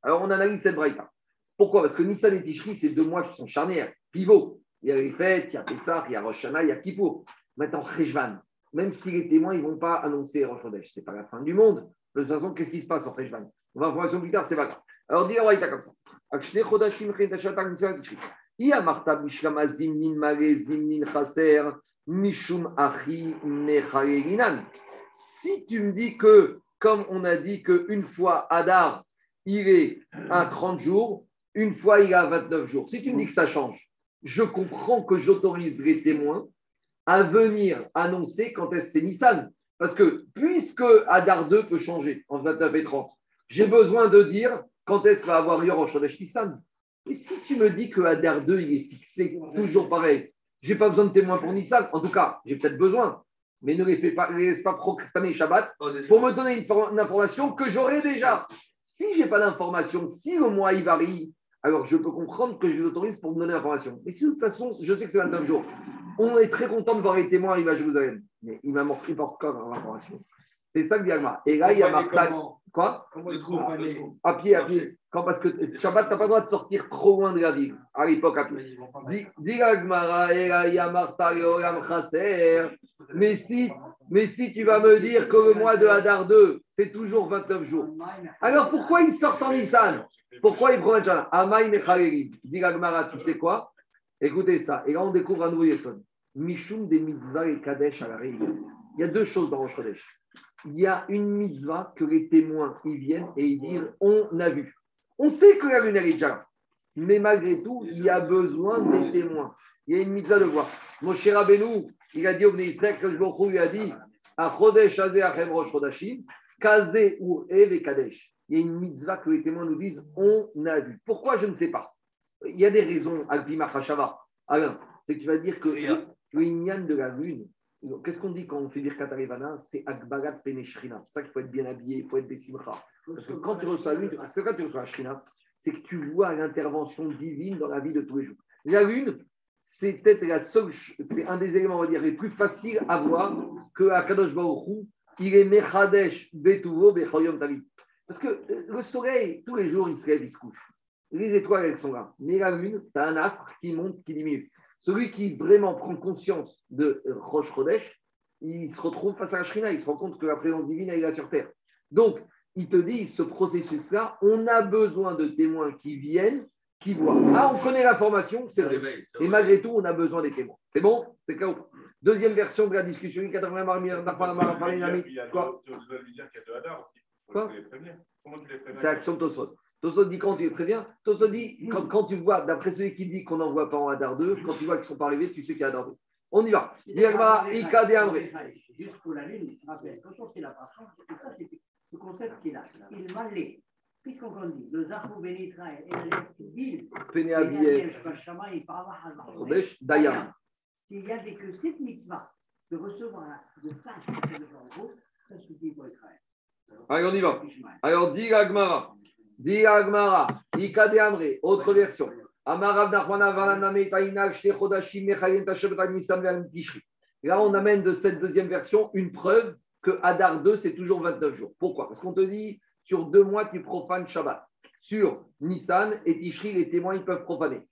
Alors, on analyse cette Braïta. Pourquoi? Parce que Nissan et Tishri, c'est deux mois qui sont charnières, pivots. Il y a les fêtes, il y a Pessah, il y a Rosh il y a Kippour. Maintenant, Rejvan, même si les témoins ne vont pas annoncer Rosh ce n'est pas la fin du monde. De toute façon, qu'est-ce qui se passe en Rejvan? On va voir plus tard, c'est pas grave. Alors, dis ça comme ça. Si tu me dis que, comme on a dit qu'une fois Adar, il est à 30 jours, une fois il est à 29 jours, si tu me dis que ça change, je comprends que j'autorise les témoins à venir annoncer quand est-ce c'est Nissan. Parce que puisque Adar 2 peut changer en 29 et 30, j'ai besoin de dire quand est-ce va avoir lieu Rosh Nissan. Et si tu me dis que Adar 2 il est fixé toujours pareil, j'ai pas besoin de témoins pour Nissan. En tout cas, j'ai peut-être besoin, mais ne les, fais pas, laisse pas proclamer Shabbat pour me donner une, information que j'aurai déjà. Si j'ai pas d'information, si le mois il varie, alors je peux comprendre que je les autorise pour me donner l'information. Mais si de toute façon, je sais que c'est 29 jours, on est très content de voir les témoins arriver à Jérusalem. Mais il m'a encore l'information. C'est ça que dit. Et là, il y a Martha. Quoi Comment trouve À pied, à pied. Quand, parce que Shabbat, tu n'as pas le droit de sortir trop loin de la ville, à l'époque, à pied. Dis et là, il y a Martha, Mais si, mais si tu vas me dire que le mois de Hadar 2, c'est toujours 29 jours, alors pourquoi ils sortent en Nissan? Pourquoi il prend un Jana Amaï Mechaleli. Dit tu sais quoi? Écoutez ça. Et là, on découvre un nouveau Yesson. Mishum des mitzvahs et Kadesh à la Il y a deux choses dans Rosh Chodesh. Il y a une mitzvah que les témoins ils viennent et ils disent on a vu. On sait que la lune est déjà Mais malgré tout, il y a besoin des témoins. Il y a une mitzvah de voir. Moshe Rabbeinu, il a dit au Israël que lui a dit à Chodesh Azeh Achem Rosh Chodashim, Kaze ou Kadesh il y a une mitzvah que les témoins nous disent on a vu. Pourquoi Je ne sais pas. Il y a des raisons, Alpima Khashava. Alain, c'est que tu vas dire que le, le de la lune, qu'est-ce qu'on dit quand on fait dire Katarivana C'est Akbagat Peneshrina. C'est ça qu'il faut être bien habillé, il faut être Bessimcha. Parce que quand tu reçois la lune, c'est quand tu reçois la Shrina, c'est que tu vois l'intervention divine dans la vie de tous les jours. La lune, c'est peut-être la seule, c'est un des éléments, on va dire, les plus faciles à voir que Akadosh Baruch il est Mechadesh Betuvo Bechoyom Tavit. Parce que euh, le soleil, tous les jours, il se lève, il se couche. Les étoiles, elles sont là. Mais la lune, tu as un astre qui monte, qui diminue. Celui qui vraiment prend conscience de Roche Chodesh, il se retrouve face à la Shrina, il se rend compte que la présence divine est là sur Terre. Donc, il te dit, ce processus-là, on a besoin de témoins qui viennent, qui voient. Ah, on connaît l'information, c'est vrai. Et malgré tout, on a besoin des témoins. C'est bon? C'est clair Deuxième version de la discussion. Quoi? Quoi? C'est l'action de Tosot. Tosot dit quand tu les préviens. Tosot dit quand, quand tu vois, d'après celui qui dit qu'on n'en voit pas en Hadar 2, quand tu vois qu'ils ne sont pas arrivés, tu sais qu'il y a Hadar 2. On y va. Juste pour la lune, je rappelle, quand on fait la parole, c'est ça, c'est le concept qui est là. Il m'a Puisqu'on dit, le Zahou Ben Israël et le ville, Pénéabiel, Dayam. S'il y avait que cette mitzvah de recevoir de face de rose, ça suffit pour Israël. Allez, on y va. Alors, dit Agmara. Dit Agmara. Ikade Amre. Autre version. Là, on amène de cette deuxième version une preuve que Hadar 2, c'est toujours 29 jours. Pourquoi? Parce qu'on te dit, sur deux mois, tu profanes Shabbat. Sur Nissan et Tishri, les témoins, ils peuvent profaner.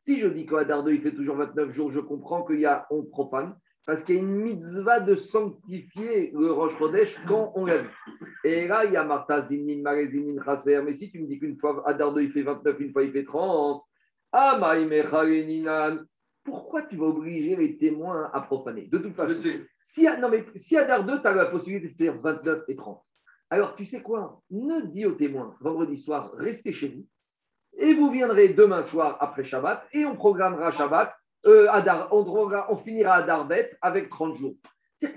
Si je dis que Hadar 2, il fait toujours 29 jours, je comprends qu'il y a on profane parce qu'il y a une mitzvah de sanctifier le Rosh Chodesh quand on l'a vu. Et là, il y a Martha Zimnin, Chaser. Mais si tu me dis qu'une fois 2, il fait 29, une fois il fait 30, ah, pourquoi tu vas obliger les témoins à profaner? De toute façon, si, non, mais, si à Dar 2, tu as la possibilité de faire 29 et 30, alors tu sais quoi? Ne dis aux témoins, vendredi soir, restez chez vous, et vous viendrez demain soir après Shabbat, et on programmera Shabbat, euh, on, finira à Darbet avec 30 jours.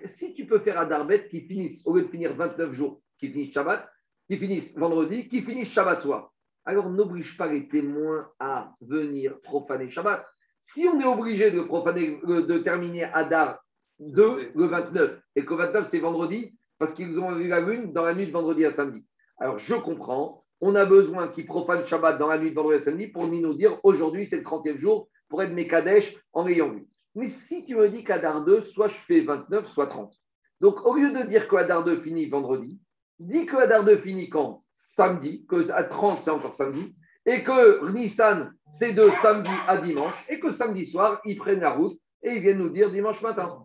Si tu peux faire à Darbet qui finisse, au lieu de finir 29 jours, qui finissent Shabbat, qui finissent vendredi, qui finissent Shabbat soir, alors n'oblige pas les témoins à venir profaner Shabbat. Si on est obligé de, profaner, euh, de terminer Adar 2 le 29, et que le 29 c'est vendredi, parce qu'ils ont vu la lune dans la nuit de vendredi à samedi. Alors je comprends, on a besoin qu'ils profanent Shabbat dans la nuit de vendredi à samedi pour nous dire aujourd'hui c'est le 30e jour pour être Mekadesh en ayant vu. Mais si tu me dis qu'Adar 2, soit je fais 29, soit 30. Donc au lieu de dire qu'Adar 2 finit vendredi, dis que Adar 2 finit quand? Samedi, que à 30 c'est encore samedi, et que Nissan, c'est de samedi à dimanche, et que samedi soir, ils prennent la route et ils viennent nous dire dimanche matin.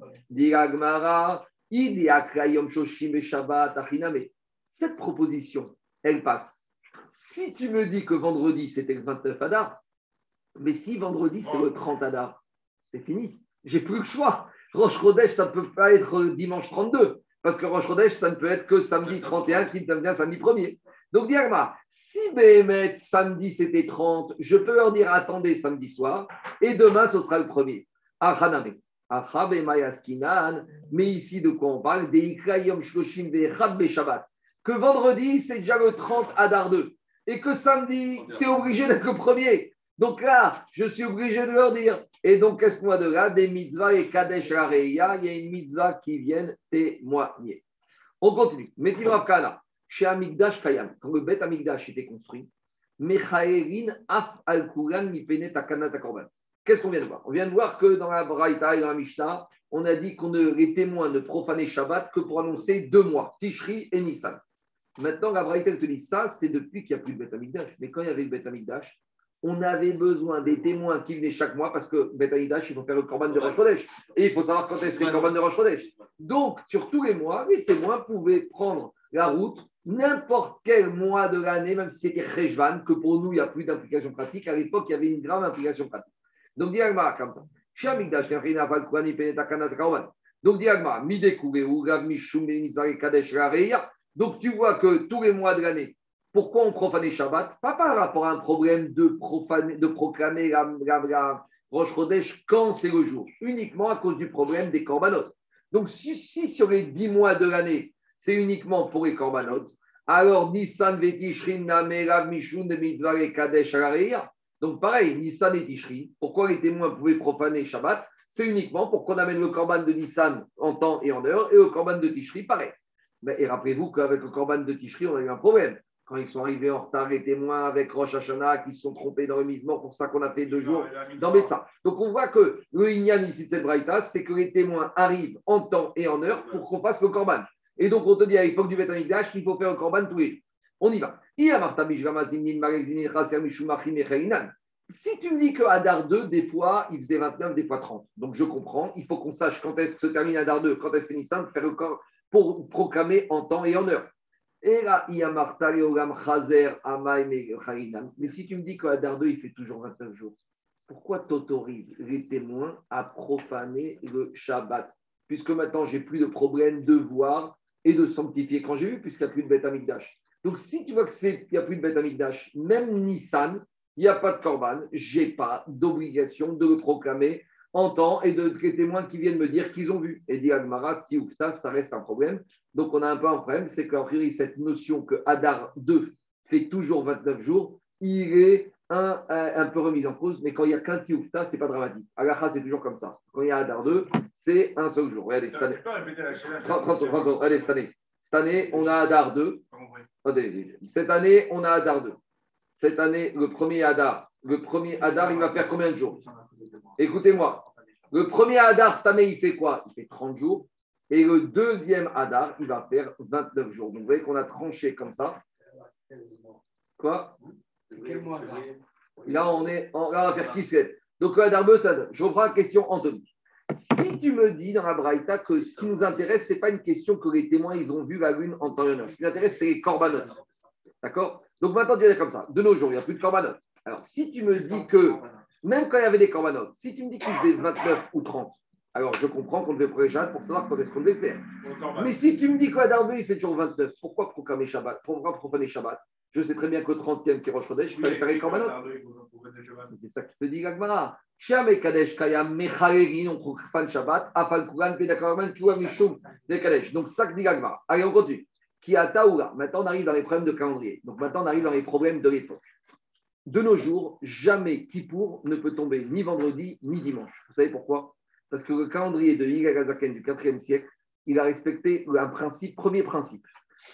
Cette proposition, elle passe. Si tu me dis que vendredi, c'était le 29 Adar, mais si vendredi, c'est le 30 Adar, c'est fini. J'ai plus le choix. Roche Rodèche, ça ne peut pas être dimanche 32, parce que Roche Rodèche, ça ne peut être que samedi 31 qui devient samedi 1er. Donc, Diagma, si Béhémet, samedi c'était 30, je peux leur dire attendez samedi soir, et demain ce sera le premier. Mais ici, de quoi on parle? Que vendredi, c'est déjà le 30 Adar 2. Et que samedi, c'est obligé d'être le premier. Donc là, je suis obligé de leur dire. Et donc, qu'est-ce qu'on a de là? Des mitzvahs et Kadesh Areya. Il y a une mitzvah qui vient témoigner. On continue. Metil chez Amigdash Kayam, quand le Bet Amigdash était construit, Mechaerin Af al Qu'est-ce qu'on vient de voir? On vient de voir que dans la Braïta et dans la Mishnah, on a dit qu'on les témoins ne profanaient Shabbat que pour annoncer deux mois, Tishri et Nissan. Maintenant, la Braïta te dit ça, c'est depuis qu'il n'y a plus de Bet Amigdash. Mais quand il y avait le Bet Amigdash, on avait besoin des témoins qui venaient chaque mois parce que Bet Amigdash, il faut faire le Corban de Rosh Et il faut savoir quand est-ce le Corban de Rosh Donc, sur tous les mois, les témoins pouvaient prendre la route n'importe quel mois de l'année, même si c'était Rejvan, que pour nous, il n'y a plus d'implication pratique. À l'époque, il y avait une grave implication pratique. Donc, Diagma, comme ça. Donc, Diagma, donc, tu vois que tous les mois de l'année, pourquoi on profane Shabbat Pas par rapport à un problème de, profaner, de proclamer la, la, Roche Chodesh quand c'est le jour, uniquement à cause du problème des corbanotes. Donc, si, si sur les dix mois de l'année, c'est uniquement pour les corbanotes. Alors, Nissan Vetishrin Namerav Mishun de Mitzvah Kadesh Donc, pareil, Nissan et Tishri, pourquoi les témoins pouvaient profaner Shabbat? C'est uniquement pour qu'on amène le corban de Nissan en temps et en heure et le corban de Tishri, pareil. et rappelez-vous qu'avec le corban de Tishri, on a eu un problème. Quand ils sont arrivés en retard, les témoins avec Rosh Hashanah qui se sont trompés dans le misement, pour ça qu'on a fait deux jours dans Betsa. Donc on voit que le Inyan ici de cette Braïta, c'est que les témoins arrivent en temps et en heure pour qu'on fasse le corban. Et donc, on te dit à l'époque du Beth qu'il faut faire un corban tous les jours. On y va. Si tu me dis que Hadar 2, des fois, il faisait 29, des fois 30. Donc, je comprends. Il faut qu'on sache quand est-ce que se termine Hadar 2, quand est-ce que c'est faire le corps pour proclamer en temps et en heure. Mais si tu me dis que Hadar 2, il fait toujours 29 jours, pourquoi t'autorises les témoins à profaner le Shabbat? Puisque maintenant, j'ai plus de problème de voir et de sanctifier quand j'ai vu, puisqu'il n'y a plus de bête amigdash. Donc, si tu vois qu'il n'y a plus de bête amigdash, même Nissan, il n'y a pas de corban, je n'ai pas d'obligation de le proclamer en temps et de les témoins qui viennent me dire qu'ils ont vu. Et dit Agmara, Tioufta, ça reste un problème. Donc, on a un peu un problème, c'est qu'en priori, cette notion que Hadar 2 fait toujours 29 jours, il est un, un, peu remise en cause, mais quand il n'y a qu'un Tioufta, ce n'est pas dramatique. Agacha, c'est toujours comme ça. Quand il y a Hadar 2, c'est un seul jour. Regardez, cette année. 30, 30, 30, regardez, cette année. Cette année, on a Hadar 2. Cette année, on a Hadar 2. Cette année, le premier Hadar, le premier Hadar, il va faire combien de jours? Écoutez-moi. Le premier Hadar, cette année, il fait quoi? Il fait 30 jours. Et le deuxième Hadar, il va faire 29 jours. Donc, vous voyez qu'on a tranché comme ça? Quoi? Là on est, on va faire qui c'est? Donc, je reprends la question, Anthony. Si tu me dis dans la Braïta que ce qui nous intéresse, ce n'est pas une question que les témoins ils ont vu la lune en temps et en heure. Ce qui nous intéresse, c'est les corbanotes. D'accord? Donc maintenant, tu vas dire comme ça. De nos jours, il n'y a plus de corbanotes. Alors, si tu me dis que Même quand il y avait des corbanotes, si tu me dis qu'il faisait 29 ou 30, alors je comprends qu'on devait prendre Shabbat pour savoir quand est-ce qu'on devait faire. Mais si tu me dis qu'Adar il fait toujours 29, pourquoi proclamer Shabbat? Pourquoi profaner Shabbat? Je sais très bien que 30e, c'est Rosh Chodesh, je peux faire les corbanotes. C'est ça qui te dit Gagmara. Donc ça que dit Gagmara. Allez, on continue. Qui a Taoula. Maintenant, on arrive dans les problèmes de calendrier. Donc maintenant, on arrive dans les problèmes de l'époque. De nos jours, jamais Kippour ne peut tomber ni vendredi ni dimanche. Vous savez pourquoi? Parce que le calendrier de Yigagazaken du 4e siècle, il a respecté un principe, premier principe,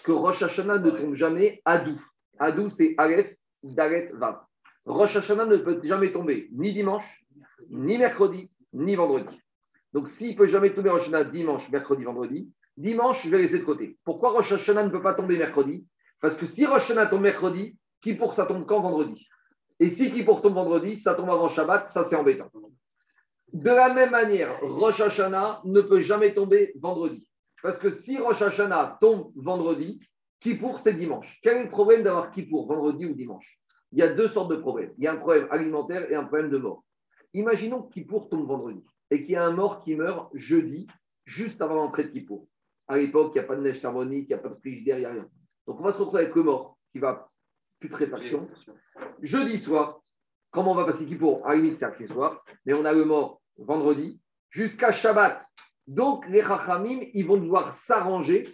que Rosh Hashanah ne tombe jamais Adou. Adou, c'est Aleph, Dalet, Vav. Rosh Hashanah ne peut jamais tomber ni dimanche, ni mercredi, ni vendredi. Donc, s'il ne peut jamais tomber Rosh dimanche, mercredi, vendredi, dimanche, je vais laisser de côté. Pourquoi Rosh ne peut pas tomber mercredi? Parce que si Rosh tombe mercredi, qui pour ça tombe quand vendredi? Et si qui pour tombe vendredi, ça tombe avant Shabbat, ça c'est embêtant. De la même manière, Rosh ne peut jamais tomber vendredi. Parce que si Rosh tombe vendredi, Kippour c'est dimanche. Quel est le problème d'avoir Kippour vendredi ou dimanche? Il y a deux sortes de problèmes. Il y a un problème alimentaire et un problème de mort. Imaginons Kippour tombe vendredi et qu'il y a un mort qui meurt jeudi, juste avant l'entrée de Kippour. À l'époque, il n'y a pas de neige carbonique, il n'y a pas de frigidaire, il n'y a rien. Donc on va se retrouver avec le mort qui va putréfaction. Jeudi soir, comment on va passer qui pour À la limite, c'est accessoire, mais on a le mort vendredi jusqu'à Shabbat. Donc, les Chachamim, ils vont devoir s'arranger.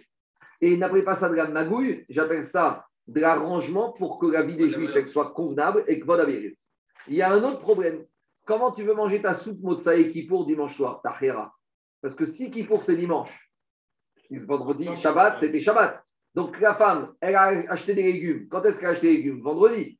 Et n'appelez pas ça de la magouille, j'appelle ça de l'arrangement pour que la vie des Juifs soit convenable et que votre Il y a un autre problème. Comment tu veux manger ta soupe Motsaï pour dimanche soir, ta Parce que si pour c'est dimanche, vendredi, Shabbat, c'était Shabbat. Donc la femme, elle a acheté des légumes. Quand est-ce qu'elle a acheté des légumes? Vendredi.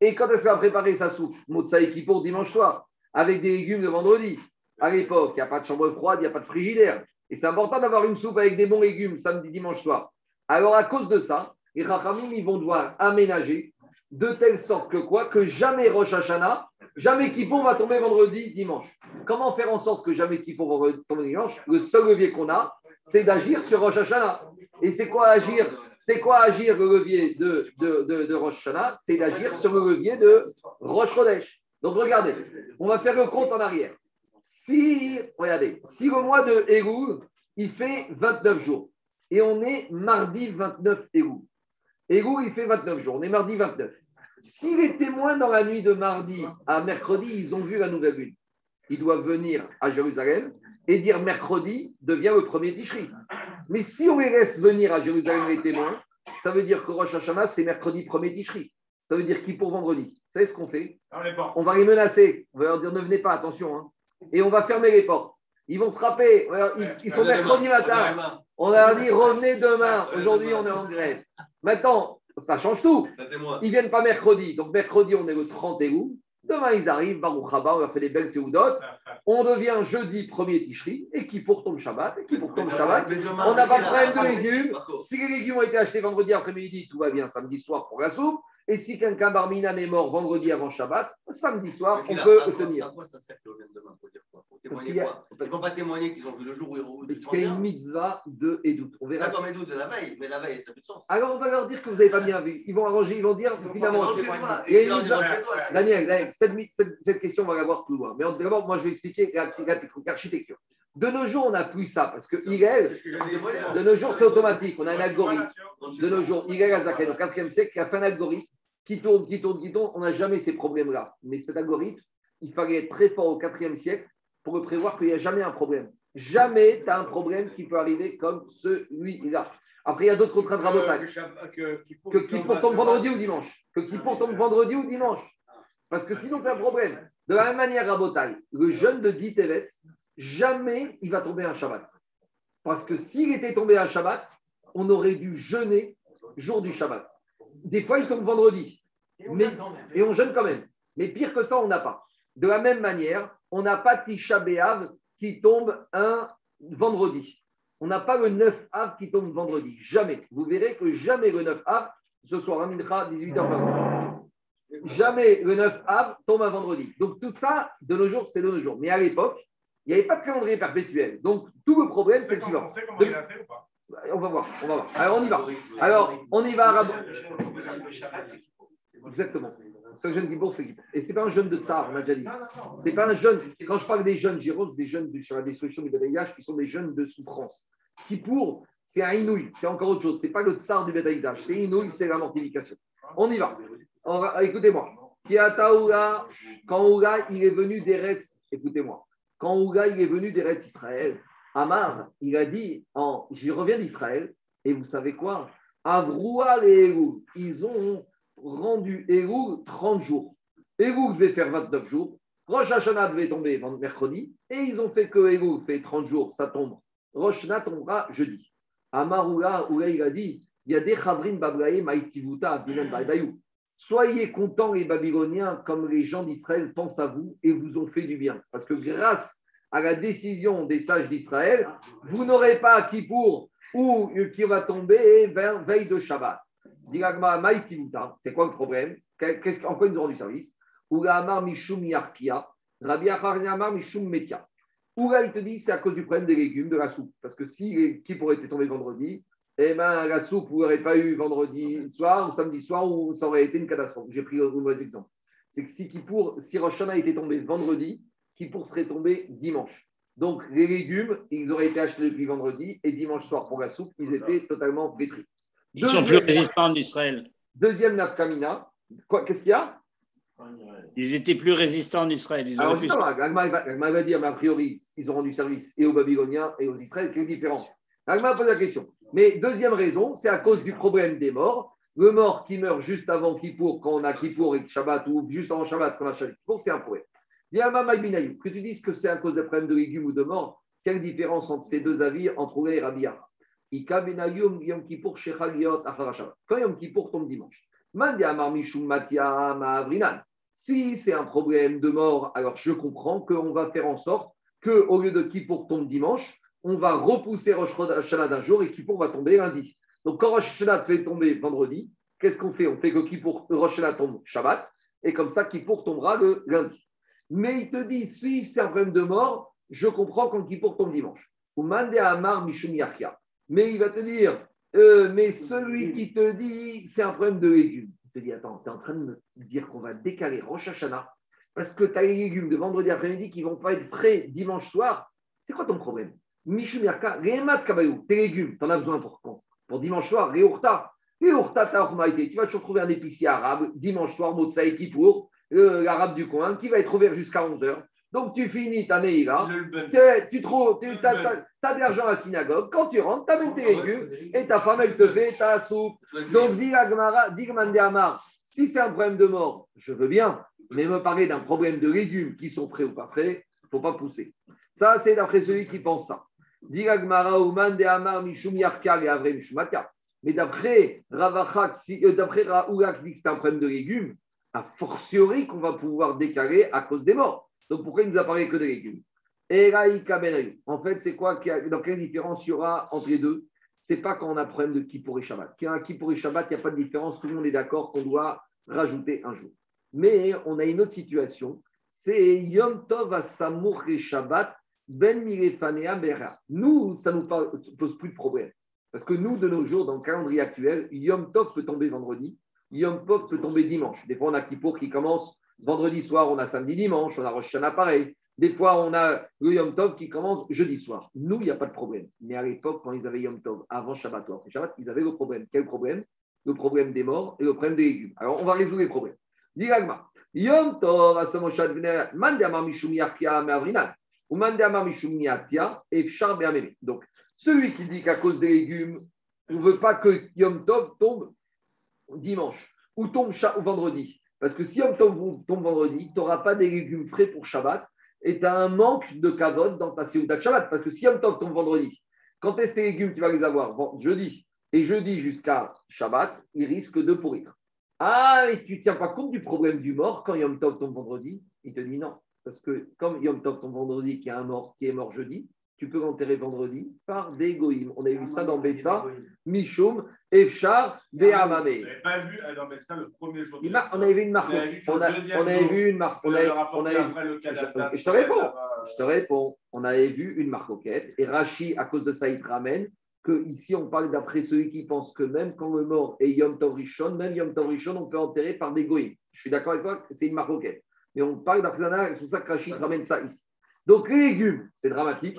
Et quand est-ce qu'elle a préparé sa soupe Motsaïki pour dimanche soir, avec des légumes de vendredi. À l'époque, il n'y a pas de chambre froide, il n'y a pas de frigidaire. Et c'est important d'avoir une soupe avec des bons légumes samedi, dimanche soir. Alors à cause de ça, les Rachamim, ils vont devoir aménager de telle sorte que quoi Que jamais Rosh Hashanah, jamais Kippour va tomber vendredi, dimanche. Comment faire en sorte que jamais Kippour va tomber dimanche? Le seul levier qu'on a, c'est d'agir sur Rosh Hashanah. Et c'est quoi agir? C'est quoi agir le levier de, de, de, Rosh C'est d'agir sur le levier de Rosh Chodesh. Donc regardez, on va faire le compte en arrière. Si, regardez, si le mois de Elul, il fait 29 jours, et on est mardi 29 Elul. Elul, il fait 29 jours, on est mardi 29. Si les témoins dans la nuit de mardi à mercredi, ils ont vu la nouvelle lune, ils doivent venir à Jérusalem et dire mercredi devient le premier Tishri. Mais si on les laisse venir à Jérusalem les témoins, ça veut dire que Rosh Hashanah, c'est mercredi premier Tishri. Ça veut dire qui pour vendredi? Vous savez ce qu'on fait? On va les menacer. On va leur dire ne venez pas, attention. Hein. Et on va fermer les portes. Ils vont frapper. Ils, sont mercredi matin. On leur dit revenez demain. Aujourd'hui, on est en grève. Maintenant, ça change tout. Ils viennent pas mercredi. Donc mercredi, on est le 30 août. Demain, ils arrivent, Baruch Haba, on leur fait des belles séoudotes. On devient jeudi premier Tishri, et qui pour tombe Shabbat, et qui pour tombe Shabbat. On n'a pas de problème de légumes. Si les légumes ont été achetés vendredi après-midi, tout va bien samedi soir pour la soupe. Et si quelqu'un Barminan est mort vendredi avant Shabbat, samedi soir, on peut le tenir. À quoi ça sert qu'ils reviennent demain pour dire quoi Pour témoigner quoi Ils ne vont pas témoigner qu'ils ont vu le jour où Parce qu'il y a une mitzvah de Edout. On verra. D'accord, Edout de la veille, mais la veille, ça n'a plus de sens. Alors on va leur dire que vous n'avez pas bien vu. Ils vont arranger, ils vont dire finalement. Il y a une mitzvah. Daniel, cette, question, on va la voir plus loin. Mais d'abord, moi, je vais expliquer l'architecture. De nos jours, on n'a plus ça parce que est, de nos jours, c'est automatique. On a un algorithme. De nos jours, Hillel Azaken, au 4e siècle, qui a fait un algorithme qui tourne, qui tourne, qui tourne. On n'a jamais ces problèmes-là. Mais cet algorithme, il fallait être très fort au IVe siècle pour le prévoir qu'il n'y a jamais un problème. Jamais tu as un problème qui peut arriver comme celui-là. Après, il y a d'autres contraintes rabotales. Que, que, qui pour tombe vendredi ou dimanche. Que qui pour tombe vendredi ou dimanche. Parce que sinon, tu as un problème. De la même manière, rabotaille, le jeune de Ditevet, jamais il va tomber un Shabbat. Parce que s'il était tombé un Shabbat, on aurait dû jeûner jour du Shabbat. Des fois, il tombe vendredi. Et on, jeûne quand même. Mais pire que ça, on n'a pas. De la même manière, on n'a pas Tisha B'Av qui tombe un vendredi. On n'a pas le 9 Av qui tombe vendredi. Jamais. Vous verrez que jamais le 9 Av, ce soir, à 18h20. Jamais le 9 Av tombe un vendredi. Donc tout ça, de nos jours, c'est de nos jours. Mais à l'époque, il n'y avait pas de calendrier perpétuel. Donc tout le problème, c'est le suivant. On sait comment il a fait ou pas? On va voir, on va voir. Alors on y va. Alors on y va. Exactement. Ce jeûne Kippour, c'est Kippour. Et ce n'est pas un jeûne de tsar, on a déjà dit. Ce n'est pas un jeûne. Quand je parle des jeunes, Jérôme, c'est des jeunes sur la destruction du bétaillage qui sont des jeunes de souffrance. Kippour, c'est un inouï, c'est encore autre chose. Ce n'est pas le tsar du bétaillage. C'est inouï, c'est la mortification. On y va. Écoutez-moi. Quand Ouga, il est venu d'Eretz, écoutez-moi. Quand Ouga, il est venu d'Eretz Israël, Amar, il a dit, en, j'y reviens d'Israël, et vous savez quoi? Avroua et ils ont rendu Elul 30 jours. Elul devait faire 29 jours. Rosh Hashanah devait tomber mercredi. Et ils ont fait que Elul fait 30 jours, ça tombe. Rosh Hashanah tombera jeudi. Amar Oula, il a dit il y a des Chabrin Bablaï Maïtivuta Bayou. Soyez contents, les Babyloniens, comme les gens d'Israël pensent à vous et vous ont fait du bien. Parce que grâce à la décision des sages d'Israël, vous n'aurez pas qui pour ou qui va tomber vers veille de Shabbat. C'est quoi le problème Qu'est-ce En quoi ils nous ont du service Mishum Rabbi Mishum Metia. Ou il te dit c'est à cause du problème des légumes, de la soupe. Parce que si qui pourrait être tombé vendredi, eh ben, la soupe n'aurait pas eu vendredi soir ou samedi soir, ou ça aurait été une catastrophe. J'ai pris un mauvais exemple. C'est que si, pour, si Rosh était tombé vendredi, pour serait tombé dimanche. Donc, les légumes, ils auraient été achetés depuis vendredi et dimanche soir pour la soupe, ils étaient totalement pétris. Ils sont plus résistants d'Israël. Deuxième nafkamina. Qu'est-ce qu'il y a? Ils étaient plus résistants en Israël. Ils Alors, justement, Agma va dire, mais a priori, ils ont rendu service et aux Babyloniens et aux Israéliens. Quelle différence? Agma pose la question. Mais deuxième raison, c'est à cause du problème des morts. Le mort qui meurt juste avant Kippour, quand on a Kippour et Shabbat, ou juste avant Shabbat, quand on a Shabbat Kippour, c'est un problème que tu dises que c'est à cause d'un problème de légumes ou de mort, quelle différence entre ces deux avis entre Oula et Quand Yom Kippour tombe dimanche. Si c'est un problème de mort, alors je comprends qu'on va faire en sorte qu'au lieu de Kippour tombe dimanche, on va repousser Rosh Hashanah d'un jour et Kippour va tomber lundi. Donc quand Rosh Hashanah fait tomber vendredi, qu'est-ce qu'on fait? On fait que Kippour, Rosh tombe Shabbat, et comme ça Kippour tombera le lundi. Mais il te dit, si c'est un problème de mort, je comprends quand porte ton dimanche. Ou Amar Mais il va te dire, euh, mais celui qui te dit, c'est un problème de légumes. Il te dit, attends, tu es en train de me dire qu'on va décaler Rosh Hashanah parce que tu as les légumes de vendredi après-midi qui ne vont pas être frais dimanche soir. C'est quoi ton problème? Mishum Yarka, Kabayou, tes légumes, tu en as besoin pour quand? Pour dimanche soir, Réourta. Réourta, tu vas toujours trouver un épicier arabe, dimanche soir, Motsaïki pour l'arabe du coin, qui va être ouvert jusqu'à 11h. Donc tu finis ta là, tu trouves, tu as, de l'argent à la synagogue, quand tu rentres, tu amènes tes légumes et ta femme elle te fait ta soupe. Donc dis Amar, si c'est un problème de mort, je veux bien, mais me parler d'un problème de légumes qui sont prêts ou pas prêts, il ne faut pas pousser. Ça, c'est d'après celui qui pense ça. Mais d'après Ravachak, euh, d'après Raoulak dit que c'est un problème de légumes, a fortiori qu'on va pouvoir décaler à cause des morts. Donc pourquoi il nous a parlé que des légumes? En fait, c'est quoi Dans quelle différence il y aura entre les deux? C'est pas quand on a un problème de Kippour et Shabbat. Quand un Kippour et Shabbat, il n'y a pas de différence. Tout le monde est d'accord qu'on doit rajouter un jour. Mais on a une autre situation. C'est Yom Tov à Samour et Shabbat Ben Mirefanea Bera. Nous, ça ne nous pose plus de problème. Parce que nous, de nos jours, dans le calendrier actuel, Yom Tov peut tomber vendredi Yom Tov peut tomber dimanche. Des fois, on a Kippour qui commence vendredi soir, on a samedi dimanche, on a Rosh Hashanah pareil. Des fois, on a le Yom Tov qui commence jeudi soir. Nous, il n'y a pas de problème. Mais à l'époque, quand ils avaient Yom Tov, avant Shabbat Shabbat, ils avaient le problème. Quel problème? Le problème des morts et le problème des légumes. Alors, on va résoudre les problèmes. Diragma. Yom Tov. Ou Mandamar Mishum Yatia et Fchar Donc, celui qui dit qu'à cause des légumes, on ne veut pas que Yom Tov tombe dimanche ou tombe ou vendredi. Parce que si on tombe, tombe vendredi, tu n'auras pas des légumes frais pour Shabbat et tu as un manque de kavod dans ta Seouda de Shabbat. Parce que si on tombe vendredi, quand est-ce tes légumes, tu vas les avoir? Jeudi. Et jeudi jusqu'à Shabbat, ils risquent de pourrir. Ah, et tu ne tiens pas compte du problème du mort quand Yom Tov tombe vendredi? Il te dit non. Parce que comme Yom Tov tombe vendredi, qui, a un mort, qui est mort jeudi, tu peux l'enterrer vendredi par des goïms. On a vu ça dans Betsa, Mishum, Efchar, Be'amame. On n'avait pas vu dans Betsa le premier jour. On avait vu une marque. On, avait vu une marque. On avait, on avait, je, je te réponds. Je te réponds. On avait vu une marque Et Rachi, à cause de ça, il te ramène que ici on parle d'après celui qui pense que même quand le mort est Yom Tov Rishon, même Yom Tov Rishon, on peut enterrer par des goïms. Je suis d'accord avec toi, c'est une maroquette. Mais on parle d'artisanat, c'est pour ça que Rachid ramène ça ici. Donc les légumes, c'est dramatique.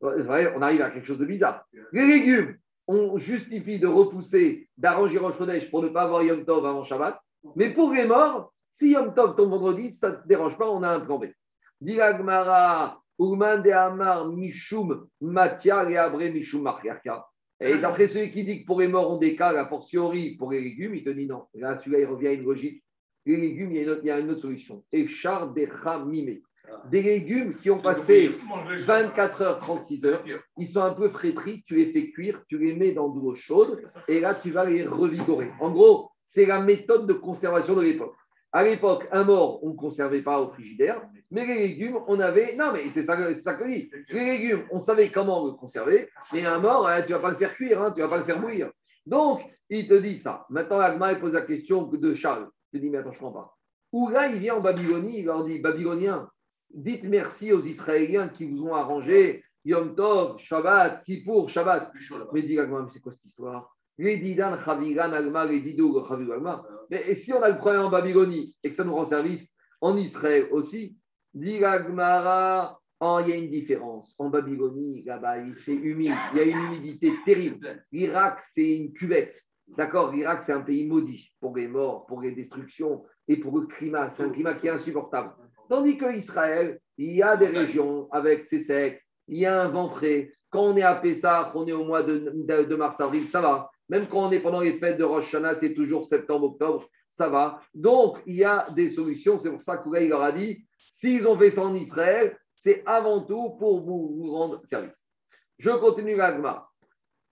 Vrai, on arrive à quelque chose de bizarre. Les légumes, on justifie de repousser, d'arranger Rosh pour ne pas avoir Yom Tov avant Shabbat. Mais pour les morts, si Yom Tov tombe vendredi, ça ne te dérange pas, on a un plan B. Diragmara, Uman de Amar, Mishum, Matia, Abré, Mishum, Et d'après celui qui dit que pour les morts, on décale a fortiori pour les légumes, il te dit non. Là, celui-là, il revient à une logique. Les légumes, il y a une autre, solution. Echar de Chamime. Des légumes qui ont passé 24 heures, 36 heures, ils sont un peu frétris, tu les fais cuire, tu les mets dans de l'eau chaude, et là, tu vas les revigorer. En gros, c'est la méthode de conservation de l'époque. À l'époque, un mort, on ne conservait pas au frigidaire, mais les légumes, on avait. Non, mais c'est ça, ça que dit. Les légumes, on savait comment le conserver, mais un mort, hein, tu ne vas pas le faire cuire, hein, tu ne vas pas le faire bouillir. Donc, il te dit ça. Maintenant, Agma pose la question de Charles. Il te dit, mais attends, je ne comprends pas. Où là, il vient en Babylonie, il leur dit Babyloniens, dites merci aux Israéliens qui vous ont arrangé Yom Tov, Shabbat, Kippour, Shabbat. Mais Agma, c'est quoi cette histoire? Mais si on a le problème en Babylonie et que ça nous rend service en Israël aussi, dit Agmara, oh, il y a une différence. En Babylonie, là-bas, c'est humide, il y a une humidité terrible. L'Irak, c'est une cuvette. D'accord? L'Irak, c'est un pays maudit pour les morts, pour les destructions et pour le climat. C'est un climat qui est insupportable. Tandis qu'Israël, il y a des régions avec ses secs, il y a un vent frais. Quand on est à Pessah, on est au mois de, de mars-avril, ça va. Même quand on est pendant les fêtes de Rosh Hashanah, c'est toujours septembre-octobre, ça va. Donc, il y a des solutions. C'est pour ça que leur a dit, s'ils ont fait ça en Israël, c'est avant tout pour vous, rendre service. Je continue l'agma.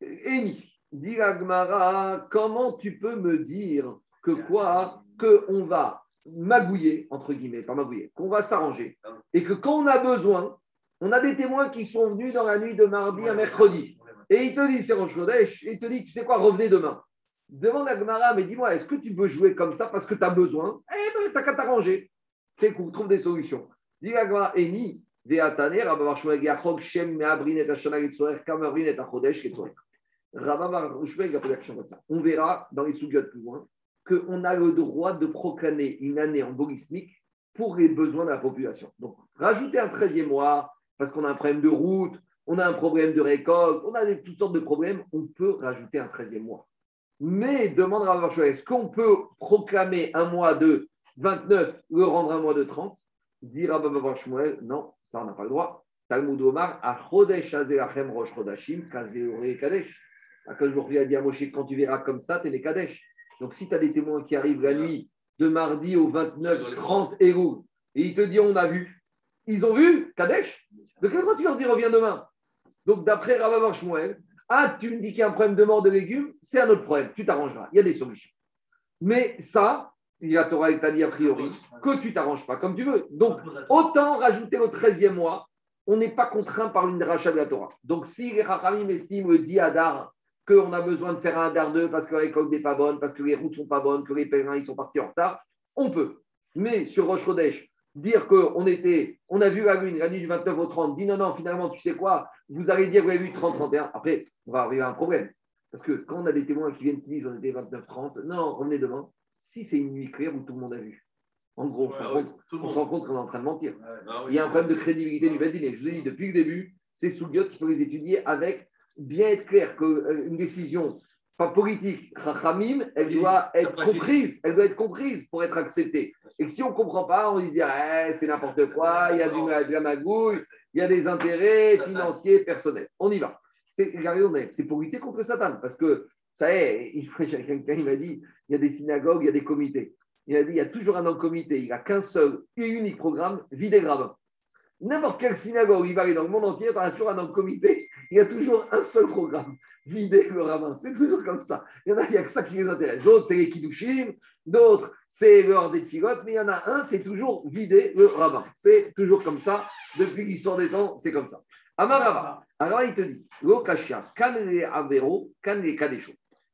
Eni, dit l'agmara, comment tu peux me dire que quoi Qu'on va magouiller, entre guillemets, pas magouiller, qu'on va s'arranger. Et que quand on a besoin, on a des témoins qui sont venus dans la nuit de mardi à mercredi. Et il te dit, c'est Rosh Chodesh, et il te dit, tu sais quoi, revenez demain. Demande à Gmara, mais dis-moi, est-ce que tu peux jouer comme ça parce que tu as besoin? Eh bien, tu n'as qu'à t'arranger. C'est qu'on trouve des solutions. Dis à Gmara, Eni, ça. On verra dans les sous-guettes plus loin qu'on a le droit de proclamer une année en borismique pour les besoins de la population. Donc, rajouter un 13e mois parce qu'on a un problème de route, on a un problème de récolte, on a toutes sortes de problèmes, on peut rajouter un 13e mois. Mais demande à Rav est-ce qu'on peut proclamer un mois de 29, le rendre un mois de 30 Dire à Shmuel, non, ça on n'a pas le droit. Talmud Omar, à Chodesh Rosh Chodashim, Kadesh. Akadosh a dit à Moshe, quand tu verras comme ça, tu es les Kadesh? Donc si tu as des témoins qui arrivent la nuit de mardi au 29, 30 Elul, et ils te disent, on a vu, ils ont vu Kadesh? De quel droit tu leur dis reviens demain? Donc, d'après Rabbi Shmuel, ah, tu me dis qu'il y a un problème de mort de légumes, c'est un autre problème, tu t'arrangeras, il y a des solutions. Mais ça, il y a Torah t'a dit a priori que tu t'arranges pas comme tu veux. Donc, autant rajouter au 13e mois, on n'est pas contraint par une rachat de la Torah. Donc, si les Rachamim estiment le dit Adar qu'on a besoin de faire un 2 parce que la récolte n'est pas bonne, parce que les routes sont pas bonnes, que les pèlerins ils sont partis en retard, on peut. Mais sur Roche Chodesh, dire qu'on était, on a vu la lune la nuit du 29 au 30, dit non, non, finalement, tu sais quoi, vous allez dire, vous avez vu 30-31. Après, on va arriver à un problème. Parce que quand on a des témoins qui viennent qui disent on était 29-30, non, non, revenez demain. Si c'est une nuit claire où tout le monde a vu. En gros, on, se rend compte qu'on est en train de mentir. Bah Il y a un problème de crédibilité du Bedin. Je vous ai dit depuis le début, c'est sous il faut les étudier avec bien être clair qu'une euh, décision pas politique, elle doit être comprise, elle doit être comprise pour être acceptée. Et si on ne comprend pas, on dit ah, c'est n'importe quoi, il y a du, de la magouille, il y a des intérêts financiers, personnels. On y va. C'est pour lutter contre Satan. Parce que, ça est, quelqu'un il m'a dit, il y a des synagogues, il y a des comités. Il a dit, il y a toujours un comité, il n'y a qu'un seul et unique programme, vide et grave. N'importe quelle synagogue, il va aller dans le monde entier, il y a toujours un comité, il y a toujours un seul programme vider le rabbin. C'est toujours comme ça. Il y en a, il n'y a que ça qui les intéresse. D'autres, c'est les kiddushim, d'autres, c'est leur des figotes, mais il y en a un, c'est toujours vider le rabbin. C'est toujours comme ça. Depuis l'histoire des temps, c'est comme ça. Amarava. Alors, il te dit, Lokashia, kanele avero, kanele kadesho.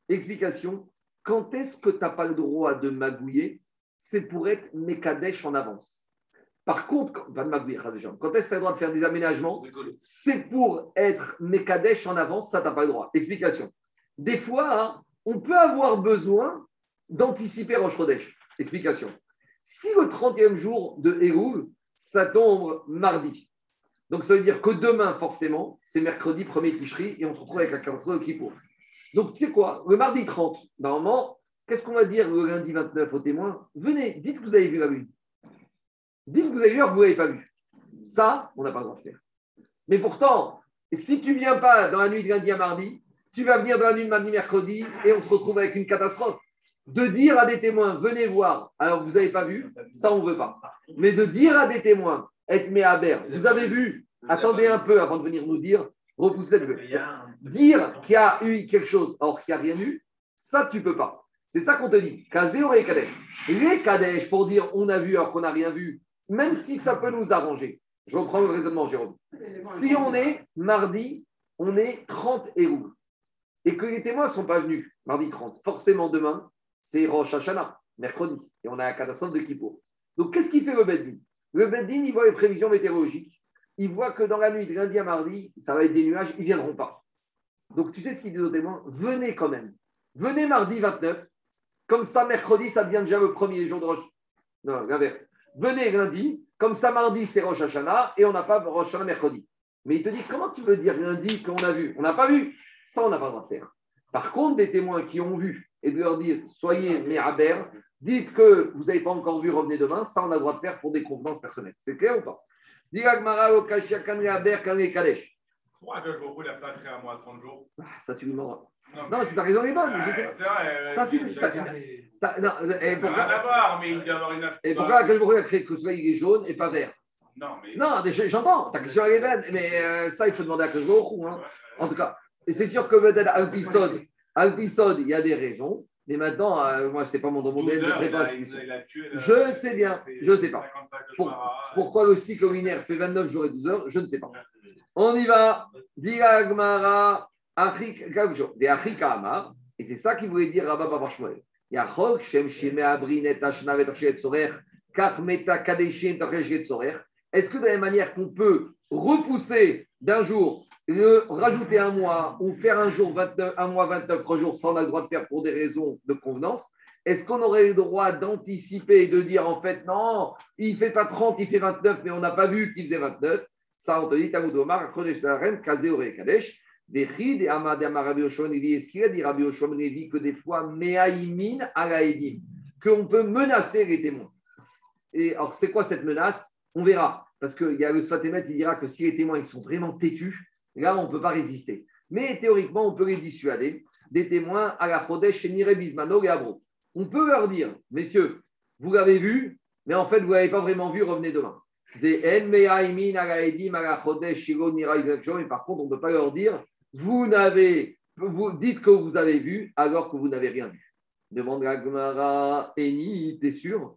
Explication. Quand est-ce que tu n'as pas le droit de magouiller? C'est pour être mekadesh en avance. Par contre, quand est-ce que tu as le droit de faire des aménagements C'est pour être Mekadesh en avance, ça, tu pas le droit. Explication. Des fois, hein, on peut avoir besoin d'anticiper Rosh Chodesh. Explication. Si le 30e jour de Elul, ça tombe mardi, donc ça veut dire que demain, forcément, c'est mercredi 1er Ticherie et on se retrouve avec la calendrier de Kippour. Donc tu sais quoi Le mardi 30, normalement, qu'est-ce qu'on va dire le lundi 29 aux témoins Venez, dites que vous avez vu la lune. Dites que vous avez vu alors que vous ne l'avez pas vu. Ça, on n'a pas le droit de faire. Mais pourtant, si tu ne viens pas dans la nuit de lundi à mardi, tu vas venir dans la nuit de mardi mercredi et on se retrouve avec une catastrophe. De dire à des témoins, venez voir, alors que vous n'avez pas vu, ça on ne veut pas. Mais de dire à des témoins, être méaber, vous avez vu, attendez un peu avant de venir nous dire, repoussez le Dire qu'il y a eu quelque chose alors qu'il n'y a rien eu, ça tu ne peux pas. C'est ça qu'on te dit. Kazé ou Kadesh. Les Kadesh, pour dire on a vu alors qu'on n'a rien vu, même si ça peut nous arranger. Je reprends le raisonnement, Jérôme. Si on est mardi, on est 30 héros et que les témoins ne sont pas venus mardi 30, forcément demain, c'est Rosh Hashanah, mercredi, et on a la catastrophe de Kippour. Donc qu'est-ce qu'il fait le Beddin? Le Beddin, il voit les prévisions météorologiques, il voit que dans la nuit de lundi à mardi, ça va être des nuages, ils ne viendront pas. Donc tu sais ce qu'il dit aux témoins? Venez quand même. Venez mardi 29, comme ça mercredi, ça devient déjà le premier jour de Rosh. Non, l'inverse. Venez lundi, comme ça mardi, c'est Rosh Hashanah, et on n'a pas Rosh Hashanah mercredi. Mais il te dit, comment tu veux dire lundi qu'on a vu? On n'a pas vu. Ça, on n'a pas le droit de faire. Par contre, des témoins qui ont vu et de leur dire soyez méhabères, dites que vous n'avez pas encore vu, revenez demain, ça, on a le droit de faire pour des convenances personnelles. C'est clair ou pas? Pourquoi que je vous la à moi 30 jours ah, Ça, tu lui demanderas. Non, mais tu as raison, les bonnes. c'est vrai. Ça, c'est. Non, et pourquoi avoir, mais il doit avoir une Et pourquoi que je a créé que ce il est jaune et pas vert Non, mais. Non, j'entends, ta question est bonne, mais euh, ça, il faut demander à que je hein. En tout cas, et c'est sûr que peut-être Alpisod, il y a des raisons. Mais maintenant, euh, moi, ce n'est pas mon domaine de préparation. Je ne sais bien, je ne sais pas. pourquoi le cycle linéaire fait 29 jours et 12 heures, je ne sais pas. On y va. Diragmara, Et c'est ça qu'il voulait dire Rabba Babashmuel. Yachok, Shem Shime Abrin et Ashna Vetachet Sorer, Kachmeta Kadeshin. Est-ce que de la même manière qu'on peut repousser d'un jour, rajouter un mois ou faire un jour 29, un mois 29 jours, ça on a le droit de faire pour des raisons de convenance. Est-ce qu'on aurait le droit d'anticiper et de dire en fait non, il ne fait pas 30, il fait 29, mais on n'a pas vu qu'il faisait 29 Ça, on te dit Tamoud Omar, Kadesh. Des chid et Amad Rabbi Oshon, est-ce qu'il a dit Rabbi Oshon que des fois, Meaïmin Alaedim, qu'on peut menacer les témoins. Et alors, c'est quoi cette menace? On verra. Parce qu'il y a le Sfatémet, il dira que si les témoins ils sont vraiment têtus, là, on ne peut pas résister. Mais théoriquement, on peut les dissuader des témoins à la Chodesh, Nire Bismano et Abro. On peut leur dire, messieurs, vous l'avez vu, mais en fait, vous ne l'avez pas vraiment vu, revenez demain. Des mais par contre, on ne peut pas leur dire, vous n'avez, vous dites que vous avez vu alors que vous n'avez rien vu. Demande la Gemara, Eni, t'es sûr?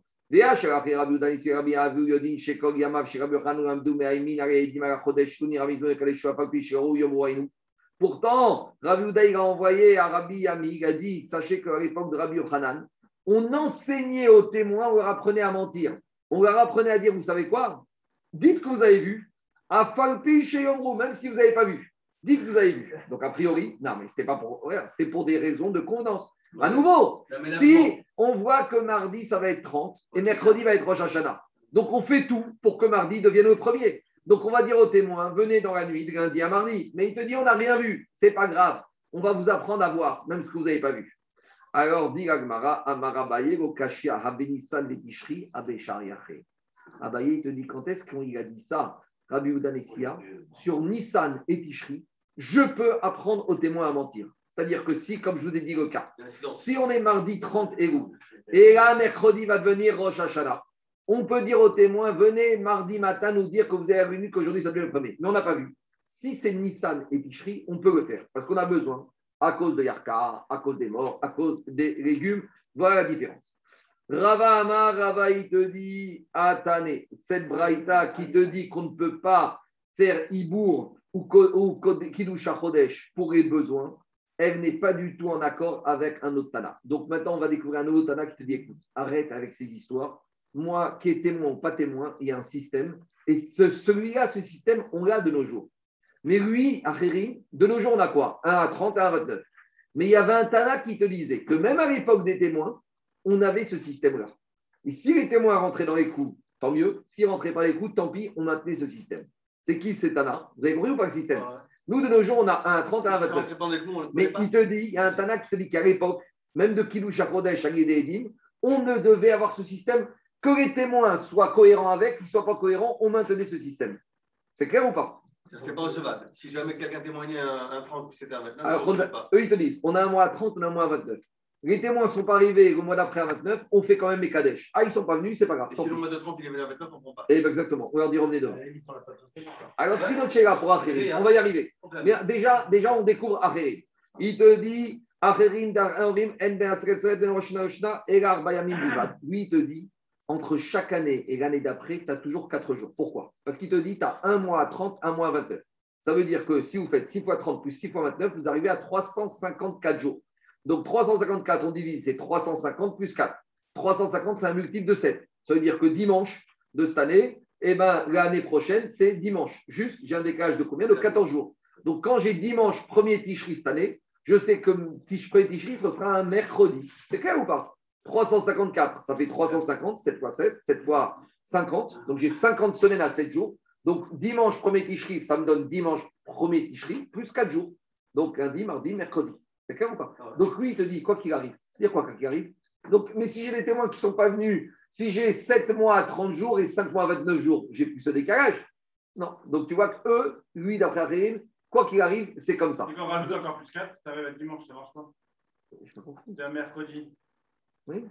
Pourtant, Rabbi Uda, il a envoyé à Rabbi Yami, il a dit Sachez qu'à l'époque de Rabbi Yochanan, on enseignait aux témoins, on leur apprenait à mentir. On leur apprenait à dire Vous savez quoi? Dites que vous avez vu, à Falpi chez même si vous n'avez pas vu. Dites que vous avez vu. Donc, a priori, non, mais c'était pas pour, c'était pour des raisons de convenance. À nouveau, si on voit que mardi, ça va être 30 et mercredi va être Rosh Hashanah. Donc, on fait tout pour que mardi devienne le premier. Donc, on va dire aux témoins, venez dans la nuit de lundi à mardi. Mais il te dit, on n'a rien vu. C'est pas grave. On va vous apprendre à voir, même ce que vous n'avez pas vu. Alors, dit Agmara, Abeshariache. Abaye, il te dit, quand est-ce qu'il a dit ça, Rabbi Udanessia, sur Nissan et Tishri, je peux apprendre aux témoins à mentir. C'est-à-dire que si, comme je vous ai dit le cas, si on est mardi 30 Elul, et là, mercredi va venir Rosh Hashanah, on peut dire aux témoins, venez mardi matin nous dire que vous avez venu, qu'aujourd'hui ça devient le premier. Mais on n'a pas vu. Si c'est Nissan et Picherie, on peut le faire, parce qu'on a besoin, à cause de Yarka, à cause des morts, à cause des légumes. Voilà la différence. Rava Amar, Rava, il te dit, Atane, cette braïta qui te dit qu'on ne peut pas faire Ibour ou, Kidusha Chodesh pour les besoins, elle n'est pas du tout en accord avec un autre Tana. Donc maintenant, on va découvrir un autre Tana qui te dit écoute, arrête avec ces histoires. moi qui est témoin ou pas témoin, il y a un système. Et ce, celui-là, ce système, on l'a de nos jours. Mais lui, Achérim, de nos jours, on a quoi? 1 à 30, 1 à 29. Mais il y avait un Tana qui te disait que même à l'époque des témoins, on avait ce système-là. Et si les témoins rentraient dans les coups, tant mieux. S'ils rentraient pas dans les coups, tant pis, on maintenait ce système. C'est qui c'est Tana? Vous avez compris ou pas le système? Nous, de nos jours, on a 1 à 30, 1 à 29. Mais il te dit, il y a un Tana qui te dit qu'à l'époque, même de Kilouch à Kodesh, à Edim, on ne devait avoir ce système que les témoins soient cohérents avec, qu'ils ne soient pas cohérents, on maintenait ce système. C'est clair ou pas? C'est pas recevable. Si jamais quelqu'un témoignait un, un 30 c'était un 29, Alors, eux, ils te disent on a un mois à 30, on a un mois à 29. Les témoins ne sont pas arrivés le mois d'après à 29, on fait quand même mes Kadesh. Ah, ils ne sont pas venus, c'est pas grave. Et si le mois de 30, il est venu à 29, on ne prend pas. Eh ben exactement, on leur dit revenez demain. Alors, si notre là pour Achérim, on va y arriver. Mais déjà, déjà, on découvre Achérim. Il te dit Achérim d'Arim, En Ben Lui, il te dit entre chaque année et l'année d'après, tu as toujours 4 jours. Pourquoi? Parce qu'il te dit, tu as un mois à 30, un mois à 29. Ça veut dire que si vous faites 6 fois 30 plus 6 fois 29, vous arrivez à 354 jours. Donc 354, on divise, c'est 350 plus 4. 350, c'est un multiple de 7. Ça veut dire que dimanche de cette année, eh ben, l'année prochaine, c'est dimanche. Juste, j'ai un décalage de combien? De 14 jours. Donc quand j'ai dimanche premier Ticherie cette année, je sais que premier Ticherie, ce sera un mercredi. C'est clair ou pas? 354, ça fait 350, 7 fois 7, 7 fois 50. Donc j'ai 50 semaines à 7 jours. Donc dimanche, premier ticherie, ça me donne dimanche, premier ticherie, plus 4 jours. Donc lundi, mardi, mercredi. C'est clair ou pas Donc lui, il te dit, quoi qu'il arrive. C'est-à-dire quoi qu'il arrive Donc, Mais si j'ai des témoins qui ne sont pas venus, si j'ai 7 mois à 30 jours et 5 mois à 29 jours, j'ai plus ce décalage. Non. Donc tu vois que eux, lui, d'après Aréine, quoi qu'il arrive, c'est comme ça. Tu peux rajouter encore plus 4, tu arrives à dimanche, ça marche pas C'est un mercredi. Oui.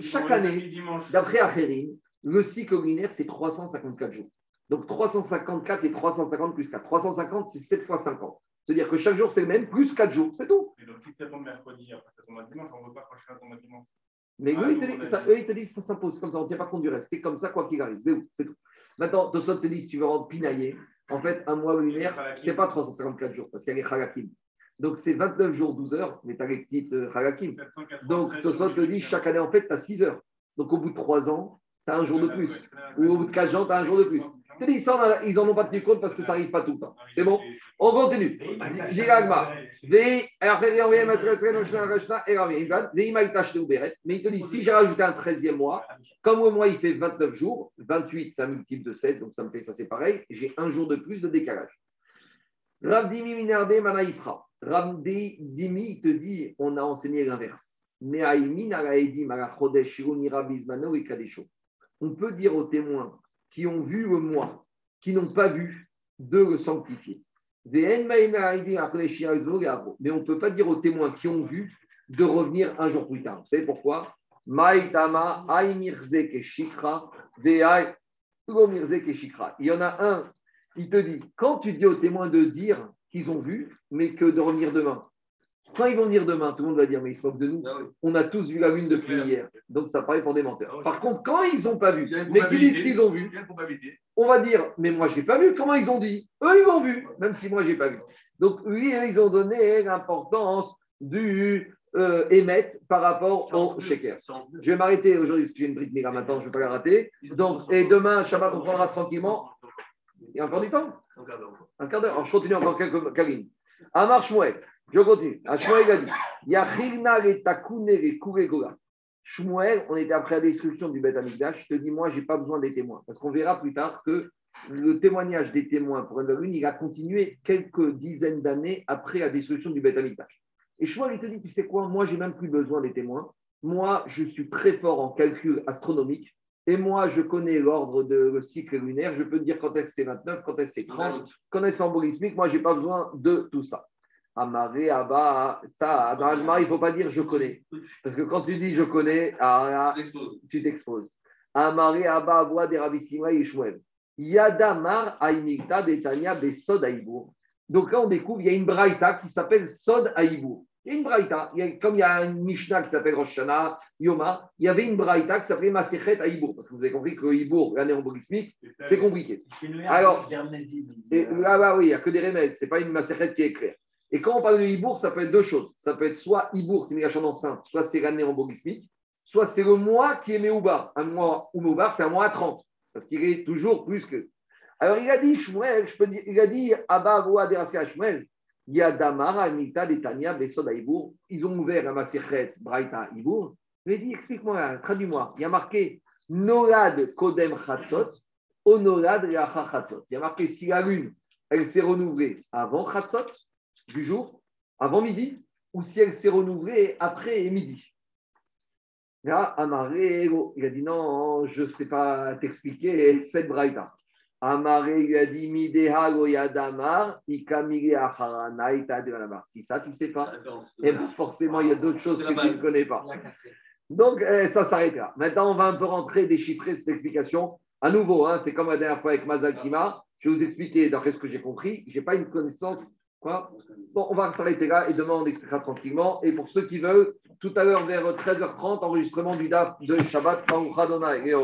Chaque année, d'après Acherim, le cycle lunaire, c'est 354 jours. Donc 354, c'est 350 plus 4. 350, c'est 7 fois 50. C'est-à-dire que chaque jour, c'est le même, plus 4 jours. C'est tout. Et donc, si tu tombé mercredi, après tu tombes dimanche, on ne veut pas quand je tombe dimanche. Mais eux, ils te disent, ça, s'impose comme ça, on ne tient pas compte du reste. C'est comme ça, quoi qu'il arrive. C'est tout. Maintenant, Tosot te dit, si tu veux rendre pinailler, en fait, un mois lunaire, ce n'est pas 354 jours, parce qu'il y a les halakim. Donc, c'est 29 jours, 12 heures, mais tu as les petites euh, halakim. Donc, Tosot te dit, chaque année, en fait, tu as 6 heures. Donc, au bout de 3 ans, tu as un jour de plus. Ou au bout de 4 ans, tu as un jour de plus. Dis, ça, ils n'en ont pas tenu compte parce que ça n'arrive pas tout le temps. C'est bon On continue. Mais il te dit, si j'ai rajouté un 13e mois, comme le mois il fait 29 jours, 28 c'est un multiple de 7, donc ça me fait ça c'est pareil, j'ai un jour de plus de décalage. Ravdimi Minarde Manaïfra. Ravdimi, te dit, on a enseigné l'inverse. On peut dire aux témoins qui ont vu le mois, qui n'ont pas vu, de le sanctifier. Mais on ne peut pas dire aux témoins qui ont vu de revenir un jour plus tard. Vous savez pourquoi? Il y en a un qui te dit, quand tu dis aux témoins de dire qu'ils ont vu, mais que de revenir demain. Quand ils vont venir demain, tout le monde va dire, mais ils se moquent de nous. Ah On a tous vu la lune depuis hier. Donc ça paraît pour des menteurs. Ah Par contre, quand ils n'ont pas vu, mais qu'ils disent qu'ils ont vu, on va dire, mais moi je n'ai pas vu. Comment ils ont dit Eux, ils ont vu, même si moi je n'ai pas vu. Donc oui, ils ont donné l'importance du euh, émettre par rapport au shaker. Je vais m'arrêter aujourd'hui parce que j'ai une brique mira maintenant, je ne vais pas la rater. Donc, et demain, Shabbat, on prendra tranquillement. Il y a encore du temps Un quart d'heure. Alors, je continue encore quelques cabines. Amar Shmuel, je continue. Shmuel a dit Yachilna le takune le kuregola. Shmuel, on était après la destruction du Beth Amikdash. Je te dis, moi, je n'ai pas besoin des témoins. Parce qu'on verra plus tard que le témoignage des témoins pour une il a continué quelques dizaines d'années après la destruction du Beth Amikdash. Et Shmuel, il te dit Tu sais quoi Moi, j'ai même plus besoin des témoins. Moi, je suis très fort en calcul astronomique. Et moi, je connais l'ordre de le cycle lunaire. Je peux te dire quand est-ce c'est 29, quand est-ce c'est 30, quand est-ce symbolismique. Moi, je n'ai pas besoin de tout ça. Amaré, Abba, ça, dans il ne faut pas dire je connais. Parce que quand tu dis je connais, ah, tu t'exposes. Amaré, Abba, Aboua, des Ravissima et Shmuel. Yadamar, Aimikta, Detania, Besod, Aïbour. Donc là, on découvre, il y a une braïta qui s'appelle Sod Aïbour. Il y a une braïta, comme il y a une Mishnah qui s'appelle Roshana, Yoma, il y avait une braïta qui s'appelait Maserhet Aïbour. Parce que vous avez compris que Ibour, l'année embolismique, c'est compliqué. Alors, et, là, bah oui, il n'y a que des remèdes, ce n'est pas une Maserhet qui est claire. Et quand on parle de Ibour, ça peut être deux choses. Ça peut être soit Ibour, c'est Migashon enceinte, soit c'est l'année embolismique. soit c'est le mois qui est Méoubar. Un mois ou c'est un mois à 30, parce qu'il est toujours plus que. Alors il a dit, Shmuel, je peux dire, il a dit, Abba Avoua Derassia Shmuel, il y a Damar, Amita, Detania, Besod, Ibour. Ils ont ouvert un Maserhet, Braïta, Ibour. Il a dit, explique-moi, traduis-moi. Il y a marqué Nolad Kodem Chatzot, Onolad Reacha Chatzot. Il y a marqué si la lune, elle s'est renouvelée avant Chatzot, du jour, avant midi, ou si elle s'est renouvelée après midi. Là, Amaré, il a dit non, je ne sais pas t'expliquer cette braïta. Amaré lui a dit Mideha Yadamar, Ikamiri Si ça, tu ne sais pas, et forcément, il y a d'autres choses que tu ne connais pas. Donc, eh, ça s'arrête là. Maintenant, on va un peu rentrer, déchiffrer cette explication. À nouveau, hein, c'est comme la dernière fois avec Mazakima. Je vais vous expliquer d'après ce que j'ai compris. Je n'ai pas une connaissance bon, on va s'arrêter là et demain on expliquera tranquillement. Et pour ceux qui veulent, tout à l'heure vers 13h30, enregistrement du DAF de Shabbat, et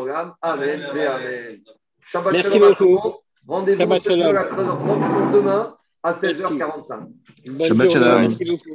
Amen Amen. Shabbat Merci beaucoup. Rendez-vous à 13h30 pour demain à 16h45. Shabbat Shalom. Merci beaucoup.